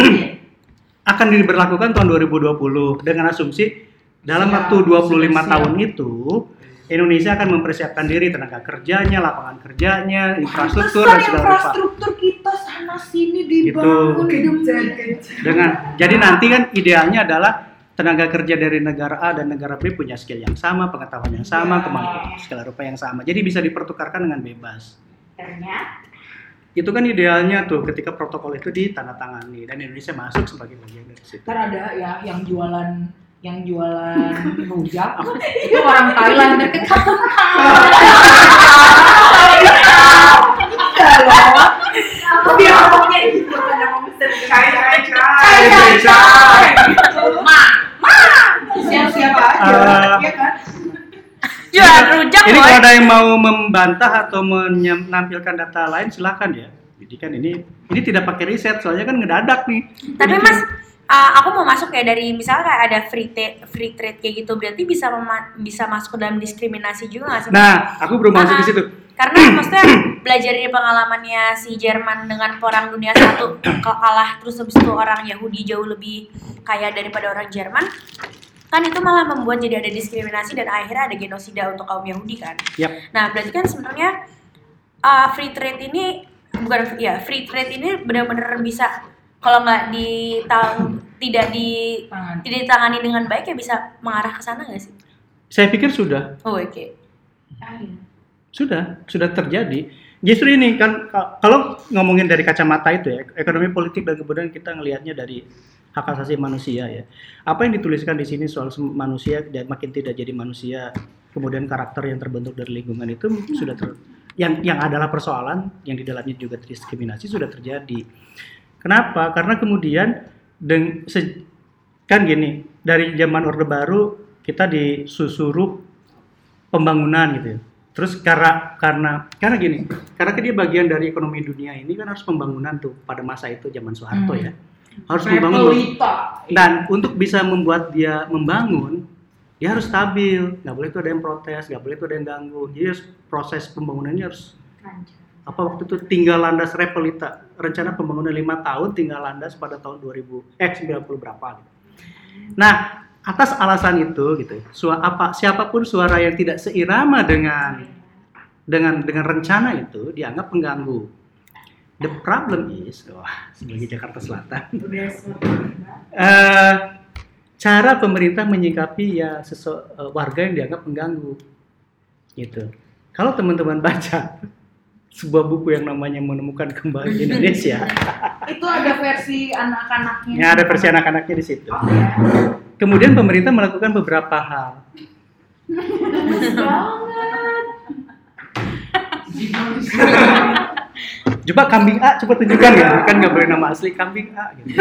Speaker 2: akan diberlakukan tahun 2020 dengan asumsi dalam
Speaker 4: Siap,
Speaker 2: waktu 25
Speaker 4: sudah siap.
Speaker 2: tahun itu Indonesia akan mempersiapkan diri tenaga kerjanya, lapangan kerjanya, infrastruktur dan segala rupa.
Speaker 4: infrastruktur kita sana sini
Speaker 2: Gitu.
Speaker 4: dibangun demi
Speaker 2: Dengan jadi nanti kan idealnya adalah tenaga kerja dari negara A dan negara B punya skill yang sama, pengetahuan yang sama,
Speaker 4: Ya.
Speaker 2: kemampuan segala rupa yang sama. Jadi bisa dipertukarkan dengan bebas.
Speaker 7: Ternyata
Speaker 2: Itu kan idealnya tuh ketika protokol itu ditandatangani dan Indonesia masuk sebagai bagian dari situ.
Speaker 4: Ntar ada ya yang jualan yang jualan rujak. Itu orang Thailand. Dari
Speaker 3: Dia ngomongnya gitu. Ada mau pesen
Speaker 4: siapa aja
Speaker 2: Eh,
Speaker 4: ya kan
Speaker 1: Jualan rujak
Speaker 2: Ini kalau ada yang mau membantah atau menampilkan data lain silakan ya. Jadi kan ini ini tidak pakai riset soalnya kan ngedadak nih.
Speaker 1: Tapi
Speaker 2: Jadi-
Speaker 1: Mas, uh, aku mau masuk ya dari misalnya kayak ada free trade, free trade kayak gitu, berarti bisa bisa masuk ke dalam diskriminasi juga nggak sih?
Speaker 2: Nah, aku belum masuk ke situ.
Speaker 1: Karena maksudnya belajar dari pengalamannya si Jerman dengan perang dunia satu kalah terus habis itu orang Yahudi jauh lebih kaya daripada orang Jerman kan itu malah membuat jadi ada diskriminasi dan akhirnya ada genosida untuk kaum Yahudi kan.
Speaker 2: Yap.
Speaker 1: Nah berarti kan sebenarnya uh, free trade ini bukan ya free trade ini benar-benar bisa kalau nggak ditang tidak di
Speaker 4: Tangan.
Speaker 1: tidak ditangani dengan baik ya bisa mengarah ke sana nggak sih?
Speaker 2: Saya pikir sudah,
Speaker 1: Oh oke.
Speaker 6: Iya.
Speaker 2: Sudah, sudah terjadi. Justru ini kan ka- kalau ngomongin dari kacamata itu ya, ekonomi politik dan kemudian kita ngelihatnya dari hak asasi manusia ya. Apa yang dituliskan di sini soal manusia dan makin tidak jadi manusia, kemudian karakter yang terbentuk dari lingkungan itu sudah ter yang yang adalah persoalan yang di dalamnya juga diskriminasi sudah terjadi. Kenapa? Karena kemudian deng, se- kan gini, dari zaman Orde Baru kita disusuruh pembangunan gitu ya. Terus karena karena karena gini, karena kan dia bagian dari ekonomi dunia ini kan harus pembangunan tuh pada masa itu zaman Soeharto
Speaker 4: Hmm.
Speaker 2: ya. Harus membangun
Speaker 4: Repelita.
Speaker 2: dan untuk bisa membuat dia membangun dia harus stabil, nggak boleh tuh ada yang protes, nggak boleh tuh ada yang ganggu. Jadi harus proses pembangunannya harus
Speaker 6: Lancar.
Speaker 2: apa waktu itu tinggal landas repelita rencana pembangunan lima tahun tinggal landas pada tahun 2000 eh 90 berapa gitu. Nah atas alasan itu gitu sua, apa siapa pun suara yang tidak seirama dengan dengan dengan rencana itu dianggap pengganggu. The problem is wah sebagai Jakarta Selatan eh, cara pemerintah menyikapi ya sesu- eh, warga yang dianggap pengganggu gitu. Kalau teman-teman baca sebuah buku yang namanya menemukan kembali Indonesia,
Speaker 4: Itu ada versi anak-anaknya.
Speaker 2: ya ada versi anak-anaknya di situ.
Speaker 4: Oh ya.
Speaker 2: Kemudian pemerintah melakukan beberapa hal. Coba kambing A, coba tunjukkan ya, kan nggak boleh nama asli kambing A. Gitu.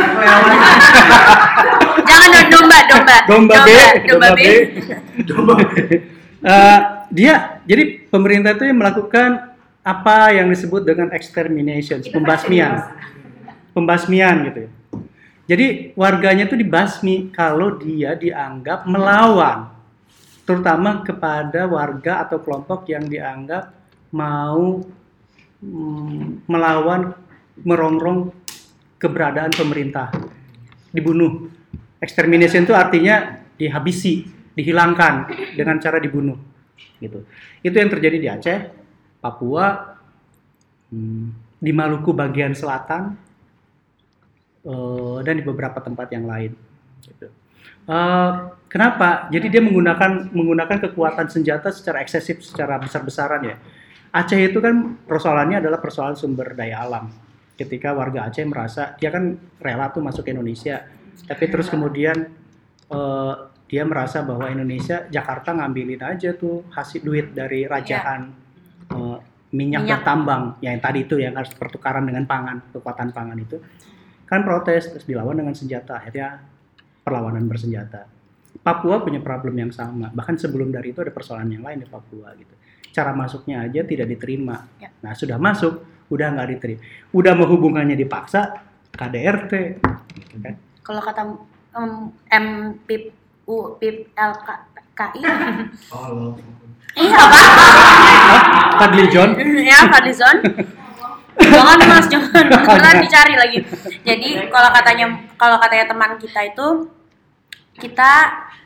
Speaker 1: Jangan dong domba, domba.
Speaker 2: Domba B,
Speaker 1: domba B.
Speaker 2: domba B. Eh, dia, jadi pemerintah itu melakukan apa yang disebut dengan extermination, pembasmian, pembasmian gitu. Jadi warganya itu dibasmi kalau dia dianggap melawan, terutama kepada warga atau kelompok yang dianggap mau mm, melawan, merongrong keberadaan pemerintah, dibunuh. Extermination itu artinya dihabisi, dihilangkan dengan cara dibunuh, gitu. Itu yang terjadi di Aceh, Papua, hmm, di Maluku bagian selatan, eh, dan di beberapa tempat yang lain. Gitu. Eh, kenapa? Jadi dia menggunakan menggunakan kekuatan senjata secara eksesif, secara besar-besaran ya. Aceh itu kan persoalannya adalah persoalan sumber daya alam. Ketika warga Aceh merasa dia kan rela tuh masuk ke Indonesia, tapi terus kemudian eh, dia merasa bahwa Indonesia Jakarta ngambilin aja tuh hasil duit dari rajaan eh, minyak,
Speaker 1: Minyak.
Speaker 2: dan tambang yang tadi itu yang harus pertukaran dengan pangan kekuatan pangan itu kan protes terus dilawan dengan senjata akhirnya perlawanan bersenjata Papua punya problem yang sama bahkan sebelum dari itu ada persoalan yang lain di Papua gitu cara masuknya aja tidak diterima
Speaker 1: Ya.
Speaker 2: nah sudah masuk udah nggak diterima udah mau hubungannya dipaksa KDRT gitu kan.
Speaker 1: Kalau kata um, M Pip U Pip L K KI.
Speaker 5: Oh,
Speaker 1: Iya apa?
Speaker 2: Fadli John
Speaker 1: ya Fadlizon. jangan mas, jangan beneran dicari lagi. Jadi kalau katanya kalau katanya teman kita itu kita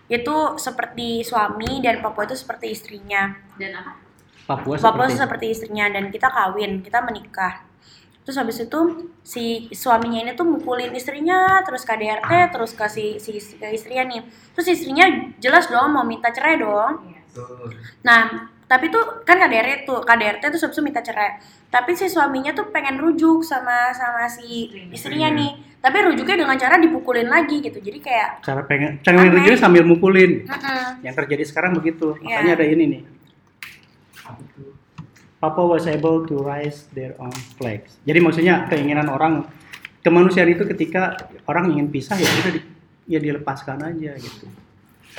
Speaker 1: itu seperti suami dan Papua itu seperti istrinya.
Speaker 7: Dan apa?
Speaker 2: Papua
Speaker 1: Papua
Speaker 2: seperti
Speaker 1: itu seperti istrinya dan kita kawin, kita menikah. Terus habis itu si suaminya ini tuh mukulin istrinya, terus KDRT, terus ke si, si, si- ke istrinya nih. Terus istrinya jelas dong mau minta cerai dong. Nah, tapi tuh kan KDRT tuh, KDRT tuh itu minta cerai. Tapi si suaminya tuh pengen rujuk sama sama si istrinya nih. Tapi rujuknya dengan cara dipukulin lagi gitu. Jadi kayak
Speaker 2: cara pengen pengen
Speaker 1: Aneh.
Speaker 2: begini sambil mukulin
Speaker 1: mm-mm.
Speaker 2: yang terjadi sekarang begitu
Speaker 1: Iya.
Speaker 2: makanya ada ini nih Papua was able to rise their own flags jadi maksudnya keinginan orang kemanusiaan itu ketika orang ingin pisah ya sudah di- ya dilepaskan aja gitu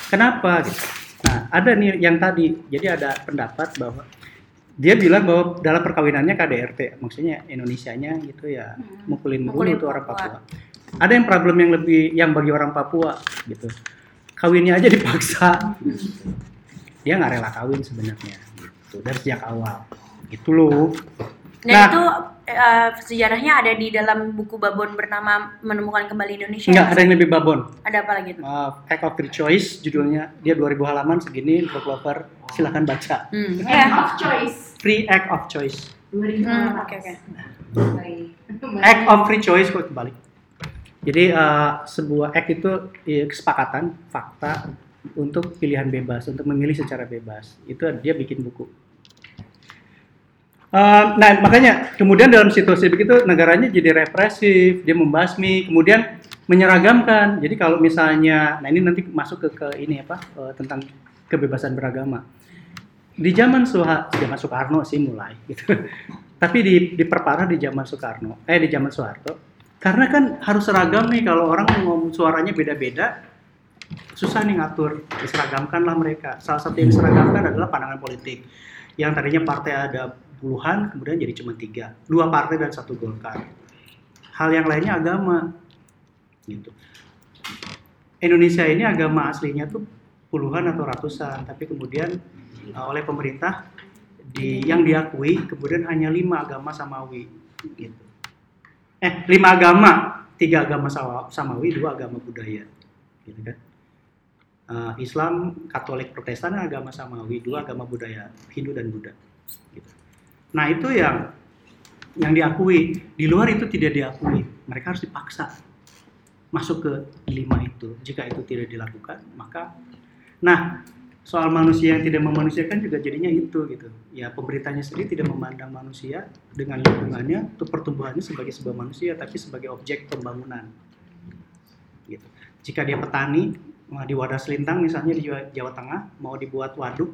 Speaker 2: kenapa gitu Nah, ada nih yang tadi. Jadi ada pendapat bahwa dia bilang bahwa dalam perkawinannya KDRT, maksudnya Indonesianya gitu ya mukulin
Speaker 1: Hmm. Mukulin
Speaker 2: dulu tuh orang
Speaker 1: Papua.
Speaker 2: Papua. Ada yang problem yang lebih yang bagi orang Papua gitu. Kawinnya aja dipaksa. Dia nggak rela kawin sebenarnya gitu dari sejak awal. Gitu loh.
Speaker 1: Dan
Speaker 2: Nah.
Speaker 1: itu eh, sejarahnya ada di dalam buku Babon bernama Menemukan Kembali Indonesia.
Speaker 2: Enggak, ada yang lebih babon.
Speaker 1: Ada apa lagi tuh?
Speaker 2: Uh, Act of Free Choice judulnya. Dia 2000 halaman segini, book lover. Silahkan baca.
Speaker 1: Hmm.
Speaker 6: Act
Speaker 1: Ya.
Speaker 6: of choice.
Speaker 2: Free Act of Choice.
Speaker 6: 2000
Speaker 1: Hmm, Oke oke.
Speaker 6: Baik.
Speaker 2: Act of Free Choice kok kembali. Jadi uh, sebuah act itu ya, kesepakatan, fakta untuk pilihan bebas, untuk memilih secara bebas. Itu dia bikin buku. Uh, nah makanya kemudian dalam situasi begitu negaranya jadi represif, dia membasmi, kemudian menyeragamkan. Jadi kalau misalnya, nah ini nanti masuk ke, ke ini apa uh, tentang kebebasan beragama. Di zaman Soeha, zaman Soekarno sih mulai gitu. Tapi di, diperparah di zaman Soekarno, eh di zaman Soeharto. Karena kan harus seragam nih kalau orang ngomong suaranya beda-beda, susah nih ngatur. Diseragamkanlah mereka. Salah satu yang diseragamkan adalah pandangan politik. Yang tadinya partai ada puluhan, kemudian jadi cuma tiga. Dua partai dan satu golkar. Hal yang lainnya agama. Gitu. Indonesia ini agama aslinya tuh puluhan atau ratusan, tapi kemudian uh, oleh pemerintah di yang diakui kemudian hanya lima agama samawi gitu eh lima agama tiga agama samawi dua agama budaya gitu kan Uh, Islam Katolik Protestan agama samawi dua agama budaya Hindu dan Buddha gitu. Nah itu yang yang diakui. Di luar itu tidak diakui. Mereka harus dipaksa masuk ke lima itu. Jika itu tidak dilakukan maka nah soal manusia yang tidak memanusiakan juga jadinya itu gitu. Ya pemerintahnya sendiri tidak memandang manusia dengan lingkungannya untuk pertumbuhannya sebagai sebuah manusia tapi sebagai objek pembangunan. Gitu. Jika dia petani di wadah selintang misalnya di Jawa, Tengah mau dibuat waduk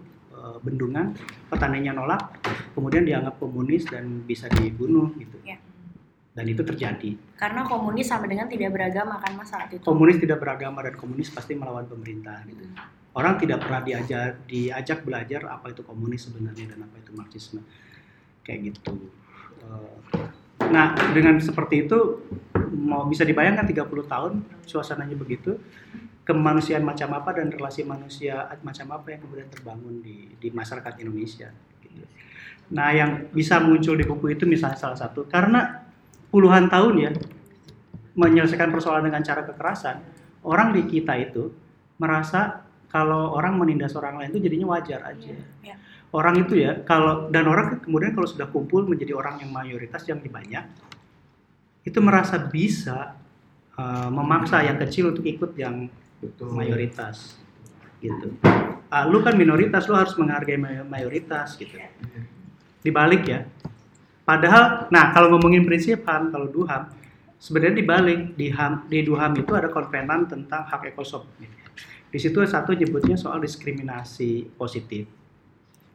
Speaker 2: bendungan petaninya nolak kemudian dianggap komunis dan bisa dibunuh gitu
Speaker 1: Ya.
Speaker 2: dan itu terjadi
Speaker 1: Karena komunis sama dengan tidak beragama kan mas saat itu.
Speaker 2: komunis tidak beragama dan komunis pasti melawan pemerintah gitu. Orang tidak pernah diajar diajak belajar apa itu komunis sebenarnya dan apa itu marxisme. Kayak gitu. Eh, Nah, dengan seperti itu mau bisa dibayangkan 30 tahun suasananya begitu kemanusiaan macam apa dan relasi manusia macam apa yang kemudian terbangun di di masyarakat Indonesia gitu. Nah, yang bisa muncul di buku itu misalnya salah satu karena puluhan tahun ya menyelesaikan persoalan dengan cara kekerasan, orang di kita itu merasa kalau orang menindas orang lain itu jadinya wajar aja.
Speaker 1: Ya.
Speaker 2: Orang itu ya kalau dan orang kemudian kalau sudah kumpul menjadi orang yang mayoritas yang lebih banyak itu merasa bisa uh, memaksa yang kecil untuk ikut yang
Speaker 5: Betul.
Speaker 2: mayoritas gitu. Ah, lu kan minoritas, lu harus menghargai may- mayoritas gitu. Dibalik ya. Padahal, nah kalau ngomongin prinsip HAM, kalau DUHAM, sebenarnya dibalik di HAM, di DUHAM itu ada konvenan tentang hak ekosop. Di situ satu nyebutnya soal diskriminasi positif,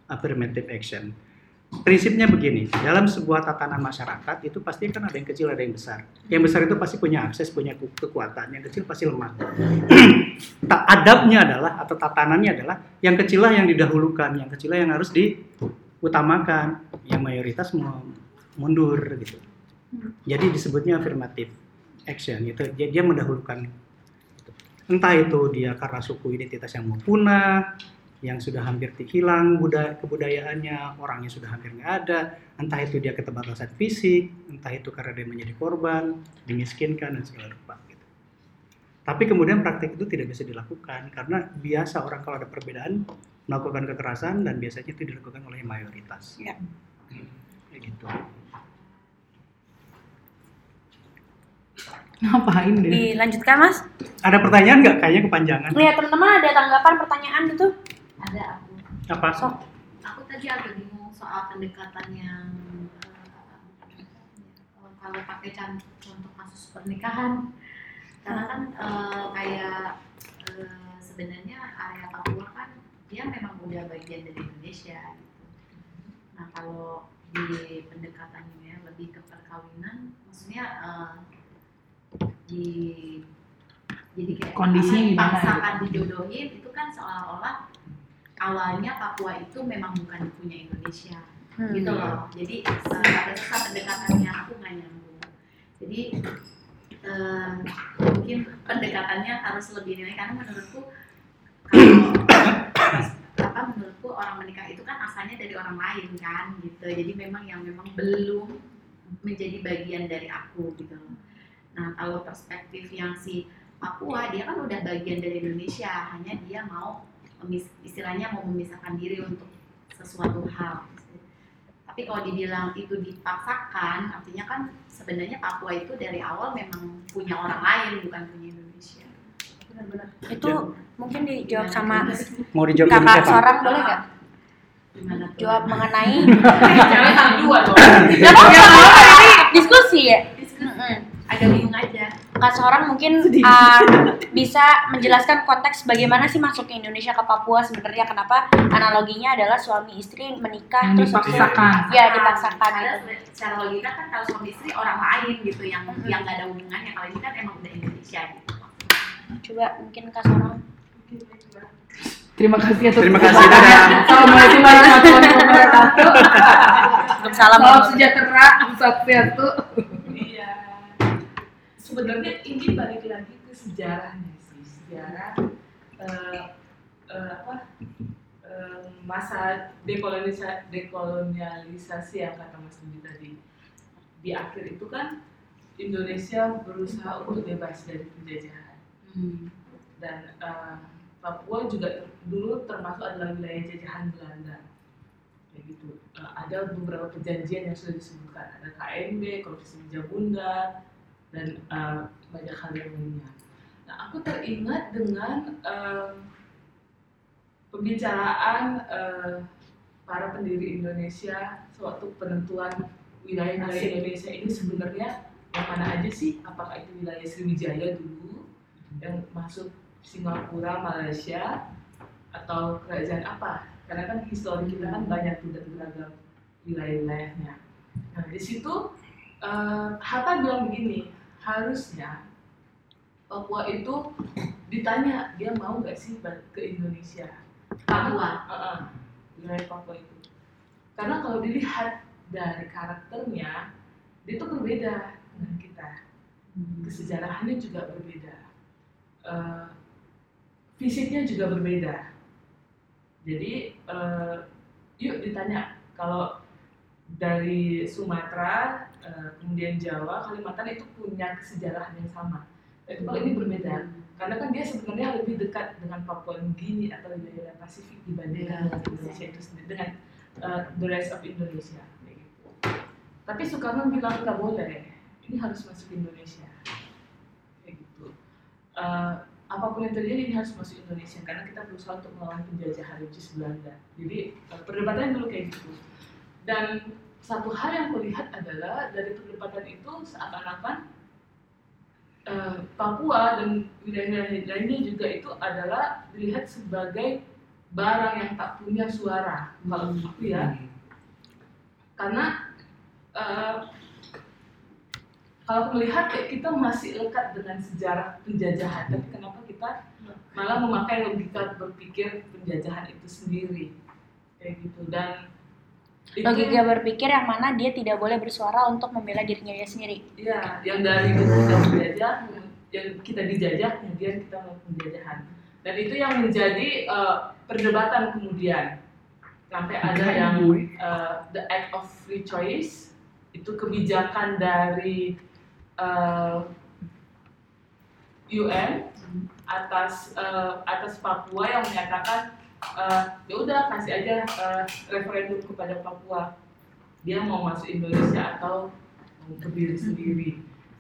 Speaker 2: affirmative action. Prinsipnya begini, dalam sebuah tatanan masyarakat itu pasti kan ada yang kecil, ada yang besar. Yang besar itu pasti punya akses, punya ke- kekuatan. Yang kecil pasti lemah. Adabnya adalah atau tatanannya adalah yang kecil lah yang didahulukan, yang kecil lah yang harus diutamakan, yang mayoritas mundur gitu. Jadi disebutnya affirmative action gitu. Dia, mendahulukan entah itu dia karena suku identitas yang mau punah, yang sudah hampir hilang budaya kebudayaannya, orangnya sudah hampir nggak ada, entah itu dia keterbatasan fisik, entah itu karena dia menjadi korban, dimiskinkan dan segala rupa. Gitu. Tapi kemudian praktik itu tidak bisa dilakukan karena biasa orang kalau ada perbedaan melakukan kekerasan dan biasanya itu dilakukan oleh mayoritas.
Speaker 1: Ya.
Speaker 2: Kayak gitu.
Speaker 4: Ngapain deh?
Speaker 1: Dilanjutkan mas.
Speaker 2: Ada pertanyaan nggak? Kayaknya kepanjangan.
Speaker 1: Nih teman-teman ada tanggapan pertanyaan gitu?
Speaker 7: Ada aku
Speaker 2: Apa?
Speaker 1: Sok.
Speaker 7: aku tadi agak bingung soal pendekatan yang eh, kalau pakai contoh kasus pernikahan karena kan eh, kayak eh, sebenarnya area Papua kan dia memang udah bagian dari Indonesia gitu. Nah kalau di pendekatannya ya, lebih ke perkawinan, maksudnya eh, di jadi kayak
Speaker 4: Kondisinya gimana
Speaker 7: dipaksakan dijodohin itu kan seolah-olah awalnya Papua itu memang bukan punya Indonesia
Speaker 1: Hmm.
Speaker 7: gitu loh. Jadi uh, pada saat pendekatannya aku nggak nyambung. Jadi eh, mungkin pendekatannya harus lebih nilai karena menurutku kalau apa menurutku orang menikah itu kan asalnya dari orang lain kan gitu. Jadi memang yang memang belum menjadi bagian dari aku gitu loh. Nah kalau perspektif yang si Papua dia kan udah bagian dari Indonesia hanya dia mau memis- istilahnya mau memisahkan diri untuk sesuatu hal tapi kalau dibilang itu dipaksakan artinya kan sebenarnya Papua itu dari awal memang punya orang lain bukan punya Indonesia
Speaker 6: benar-benar
Speaker 1: Itu mungkin dijawab sama
Speaker 2: Mau dijawab sama
Speaker 1: kakak
Speaker 2: siapa?
Speaker 1: seorang boleh nggak? Jawab mengenai
Speaker 6: jangan dua dong
Speaker 1: apa-apa, ini diskusi ya.
Speaker 7: Diskusi. Agak bingung aja
Speaker 1: Kak seorang mungkin uh, bisa menjelaskan konteks bagaimana sih masuk ke Indonesia ke Papua sebenarnya kenapa analoginya adalah suami istri menikah
Speaker 4: Yang
Speaker 1: terus
Speaker 4: dipaksakan.
Speaker 1: ya dipaksakan
Speaker 7: Karena
Speaker 1: gitu.
Speaker 7: secara logika kan kalau suami istri orang lain gitu yang
Speaker 1: Mm-mm.
Speaker 7: yang nggak ada hubungannya kalau ini kan emang udah Indonesia gitu
Speaker 1: Coba mungkin Kak seorang
Speaker 4: Terima kasih atas
Speaker 2: Terima kasih.
Speaker 4: Assalamualaikum warahmatullahi wabarakatuh.
Speaker 1: salam
Speaker 4: Salam sejahtera, satu.
Speaker 6: Iya. Sebenarnya ini balik lagi ke sejarahnya sih, sejarah eh, eh, apa eh, masa dekolonisa, dekolonialisasi yang kata Mas Budi tadi. Di akhir itu kan Indonesia berusaha untuk bebas dari penjajahan. Dan eh, Papua juga dulu termasuk adalah wilayah jajahan Belanda. Kayak gitu. Ada beberapa perjanjian yang sudah disebutkan. Ada KMB, Konvensi Meja Bundar dan eh, banyak hal yang lainnya. Nah aku teringat dengan eh, pembicaraan eh, para pendiri Indonesia sewaktu penentuan wilayah-wilayah Indonesia ini sebenarnya yang mana aja sih? Apakah itu wilayah Sriwijaya dulu yang masuk Singapura, Malaysia, atau kerajaan apa? Karena kan histori kita kan banyak tuh dan beragam wilayah-wilayahnya. Nah di situ eh, Hatta bilang begini, harusnya Papua itu ditanya dia mau nggak sih balik ke Indonesia?
Speaker 7: Papua.
Speaker 6: Heeh, wilayah Papua itu. Karena kalau dilihat dari karakternya, dia itu berbeda dengan kita. Kesejarahannya juga berbeda. Eh, fisiknya juga berbeda. Jadi, eh, yuk ditanya kalau dari Sumatera, eh, kemudian Jawa, Kalimantan itu punya kesejarahan yang sama. Tapi kalau ini berbeda, karena kan dia sebenarnya lebih dekat dengan Papua Nugini atau wilayah Pasifik dibandingkan dengan Indonesia itu sendiri dengan uh, the rest of Indonesia gitu. Tapi Soekarno bilang nggak boleh, ini harus masuk Indonesia kayak gitu. Uh, apa pun yang terjadi ini harus masuk Indonesia karena kita berusaha untuk melawan penjajahan which is Belanda. Jadi uh, perdebatannya dulu kayak gitu. Dan satu hal yang kulihat adalah dari perdebatan itu seakan-akan eh, Papua dan wilayah-wilayah lainnya juga itu adalah dilihat sebagai barang yang tak punya suara kalau aku ya. Karena eh, kalau aku melihat kayak kita masih lekat dengan sejarah penjajahan tapi kenapa kita malah memakai logika berpikir penjajahan itu sendiri? Kayak gitu. Dan
Speaker 1: Logika berpikir yang mana dia tidak boleh bersuara untuk membela dirinya dia sendiri.
Speaker 6: Iya, yang dari kita dijajah, yang kita dijajah, kemudian kita melakukan penjajahan. Dan itu yang menjadi eh, perdebatan kemudian. Sampai ada yang eh, the act of free choice, itu kebijakan dari eh, UN atas eh, atas Papua yang menyatakan eh, ya udah kasih aja eh, referendum kepada Papua. Dia mau masuk Indonesia atau mau berdiri sendiri.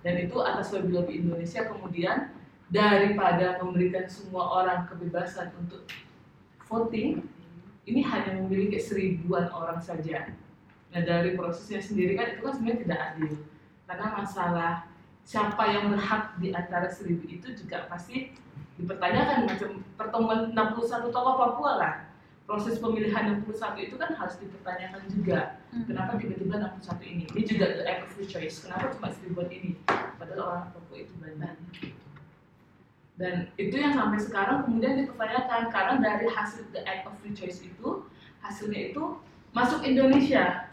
Speaker 6: Dan itu atas lobby-lobby Indonesia. Kemudian daripada memberikan semua orang kebebasan untuk voting ini hanya memiliki seribuan orang saja. Nah dari prosesnya sendiri kan itu kan sebenarnya tidak adil. Karena masalah siapa yang berhak di antara seribu itu juga pasti dipertanyakan macam pertemuan 61 tokoh Papua lah. Proses pemilihan 61 itu kan harus dipertanyakan juga. Kenapa tiba-tiba 61 ini? Ini juga the act of free choice. Kenapa cuma seribuan ini? Padahal orang Papua itu banyak. Dan itu yang sampai sekarang kemudian dipertanyakan. Karena dari hasil the act of free choice itu hasilnya itu masuk Indonesia.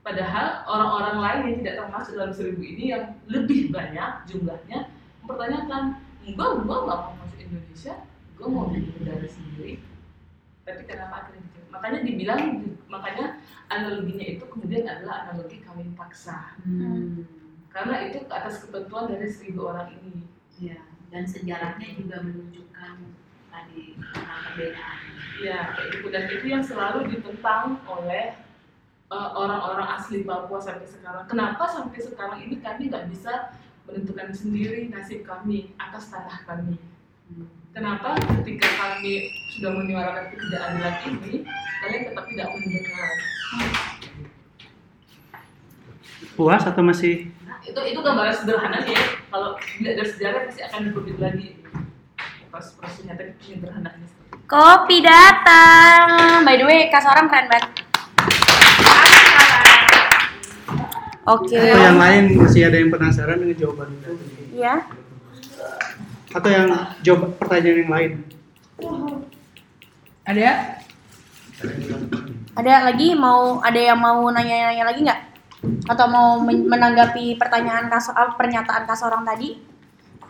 Speaker 6: Padahal orang-orang lain yang tidak termasuk dalam seribu ini yang lebih banyak jumlahnya mempertanyakan enggak gua nggak mau masuk Indonesia gua mau bikin negara sendiri tapi kenapa akhirnya gitu makanya dibilang makanya analoginya itu kemudian adalah analogi kawin paksa
Speaker 7: Hmm.
Speaker 6: karena itu ke atas ketentuan dari seribu orang ini
Speaker 7: Iya. Dan sejarahnya juga menunjukkan tadi perbedaan.
Speaker 6: ya kayak gitu dan itu yang selalu ditentang oleh uh, orang-orang asli Papua sampai sekarang kenapa sampai sekarang ini kami nggak bisa menentukan sendiri nasib kami atas tanah kami. Kenapa? Ketika kami sudah menyuarakan ketidakadilan ini kalian tetap tidak mendengar.
Speaker 2: Puas atau masih?
Speaker 6: Itu itu gambaran sederhana sih ya. Kalau tidak dari sejarah pasti akan diperbelit lagi. Pas prosesnya tadi sederhananya.
Speaker 1: Kopi datang. By the way, kas orang keren banget. Oke.
Speaker 2: atau yang lain masih ada yang penasaran dengan jawaban itu?
Speaker 1: Ya.
Speaker 2: Atau yang jawab pertanyaan yang lain?
Speaker 4: Ada?
Speaker 1: Ada lagi mau ada yang mau nanya-nanya lagi nggak? Atau mau men- menanggapi pertanyaan kas ah, pernyataan kas orang tadi?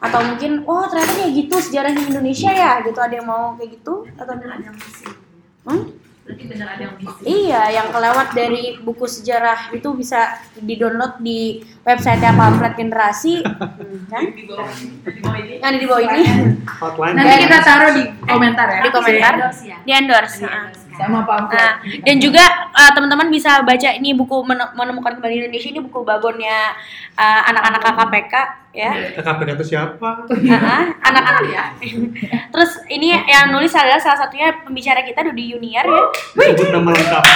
Speaker 1: Atau mungkin, oh ternyata kayak gitu sejarahnya Indonesia ya, gitu ada yang mau kayak gitu? Atau
Speaker 7: ada yang misi.
Speaker 1: Hmm?
Speaker 7: Berarti bener ada yang misi.
Speaker 1: Iya, yang kelewat dari buku sejarah itu bisa di-download di website pamflet generasi, hmm, kan?
Speaker 6: di bawah di bawah ini
Speaker 1: Yang di bawah ini
Speaker 2: Hotline.
Speaker 4: Nanti kita taruh di komentar ya.
Speaker 1: di komentar,
Speaker 7: Endorse ya.
Speaker 1: di endorse.
Speaker 7: Di endorse kan?
Speaker 4: Sama pamflet.
Speaker 1: Nah, dan juga uh, teman-teman bisa baca ini buku Men- menemukan kembali Indonesia ini buku babonnya uh, anak-anak KKPK ya.
Speaker 2: KKPK itu siapa?
Speaker 1: Anak-anak ya. Terus ini yang nulis adalah salah satunya pembicara kita Dudi Junior ya.
Speaker 2: Sebut nama lengkap.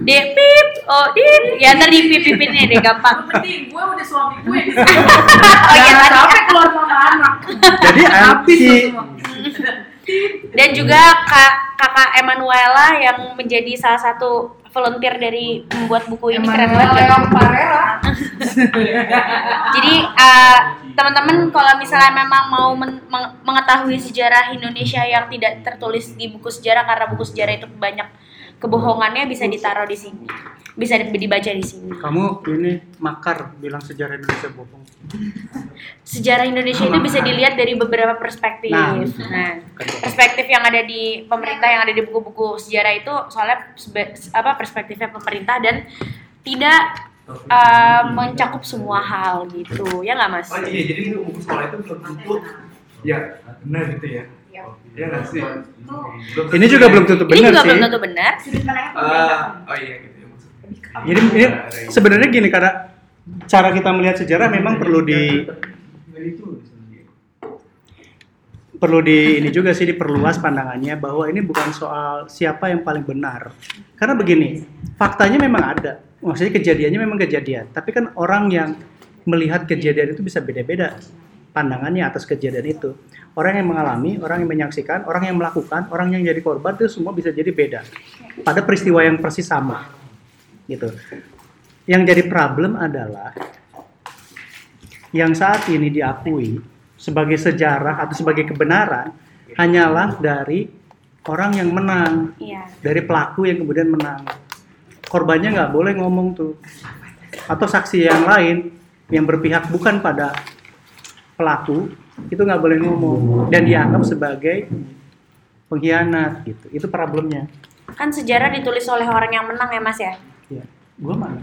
Speaker 1: D pip, oh dit, ya ntar di pip pipinnya deh gampang.
Speaker 6: penting gue udah suami gue
Speaker 1: Oh iya
Speaker 4: sampai keluar sama anak.
Speaker 2: Jadi si.
Speaker 1: Dan juga kak kakak Emanuela yang menjadi salah satu volunteer dari membuat buku ini. Keren banget. Jadi uh, teman-teman kalau misalnya memang mau men- meng- mengetahui sejarah Indonesia yang tidak tertulis di buku sejarah karena buku sejarah itu banyak kebohongannya bisa ditaruh di sini, bisa di- dibaca di sini.
Speaker 2: kamu ini makar bilang sejarah Indonesia bohong.
Speaker 1: Sejarah Indonesia itu bisa dilihat dari beberapa perspektif.
Speaker 2: Nah.
Speaker 1: Nah, perspektif yang ada di pemerintah yang ada di buku-buku sejarah itu soalnya apa perspektifnya pemerintah dan tidak uh, mencakup semua hal gitu, ya nggak mas?
Speaker 5: Oh iya, jadi buku sekolah itu belum tentu ya benar gitu ya. Iya nggak sih? Belum
Speaker 2: Ini
Speaker 5: tentu
Speaker 2: juga
Speaker 5: ya.
Speaker 2: belum tentu
Speaker 1: Ini
Speaker 2: benar
Speaker 1: juga
Speaker 2: sih.
Speaker 1: belum tentu benar.
Speaker 3: sudut pandangnya pemerintah.
Speaker 5: oh iya gitu ya.
Speaker 2: Jadi ini sebenarnya gini karena cara kita melihat sejarah memang perlu di perlu di ini juga sih diperluas pandangannya bahwa ini bukan soal siapa yang paling benar. Karena begini, faktanya memang ada. Maksudnya kejadiannya memang kejadian, tapi kan orang yang melihat kejadian itu bisa beda-beda pandangannya atas kejadian itu. Orang yang mengalami, orang yang menyaksikan, orang yang melakukan, orang yang jadi korban itu semua bisa jadi beda. Pada peristiwa yang persis sama. Gitu. Yang jadi problem adalah yang saat ini diakui sebagai sejarah atau sebagai kebenaran hanyalah dari orang yang menang,
Speaker 1: Iya.
Speaker 2: dari pelaku yang kemudian menang. Korbannya nggak boleh ngomong tuh. Atau saksi yang lain yang berpihak bukan pada pelaku itu nggak boleh ngomong dan dianggap sebagai pengkhianat gitu. Itu problemnya.
Speaker 1: Kan sejarah ditulis oleh orang yang menang ya mas ya.
Speaker 2: Ya, gua mana?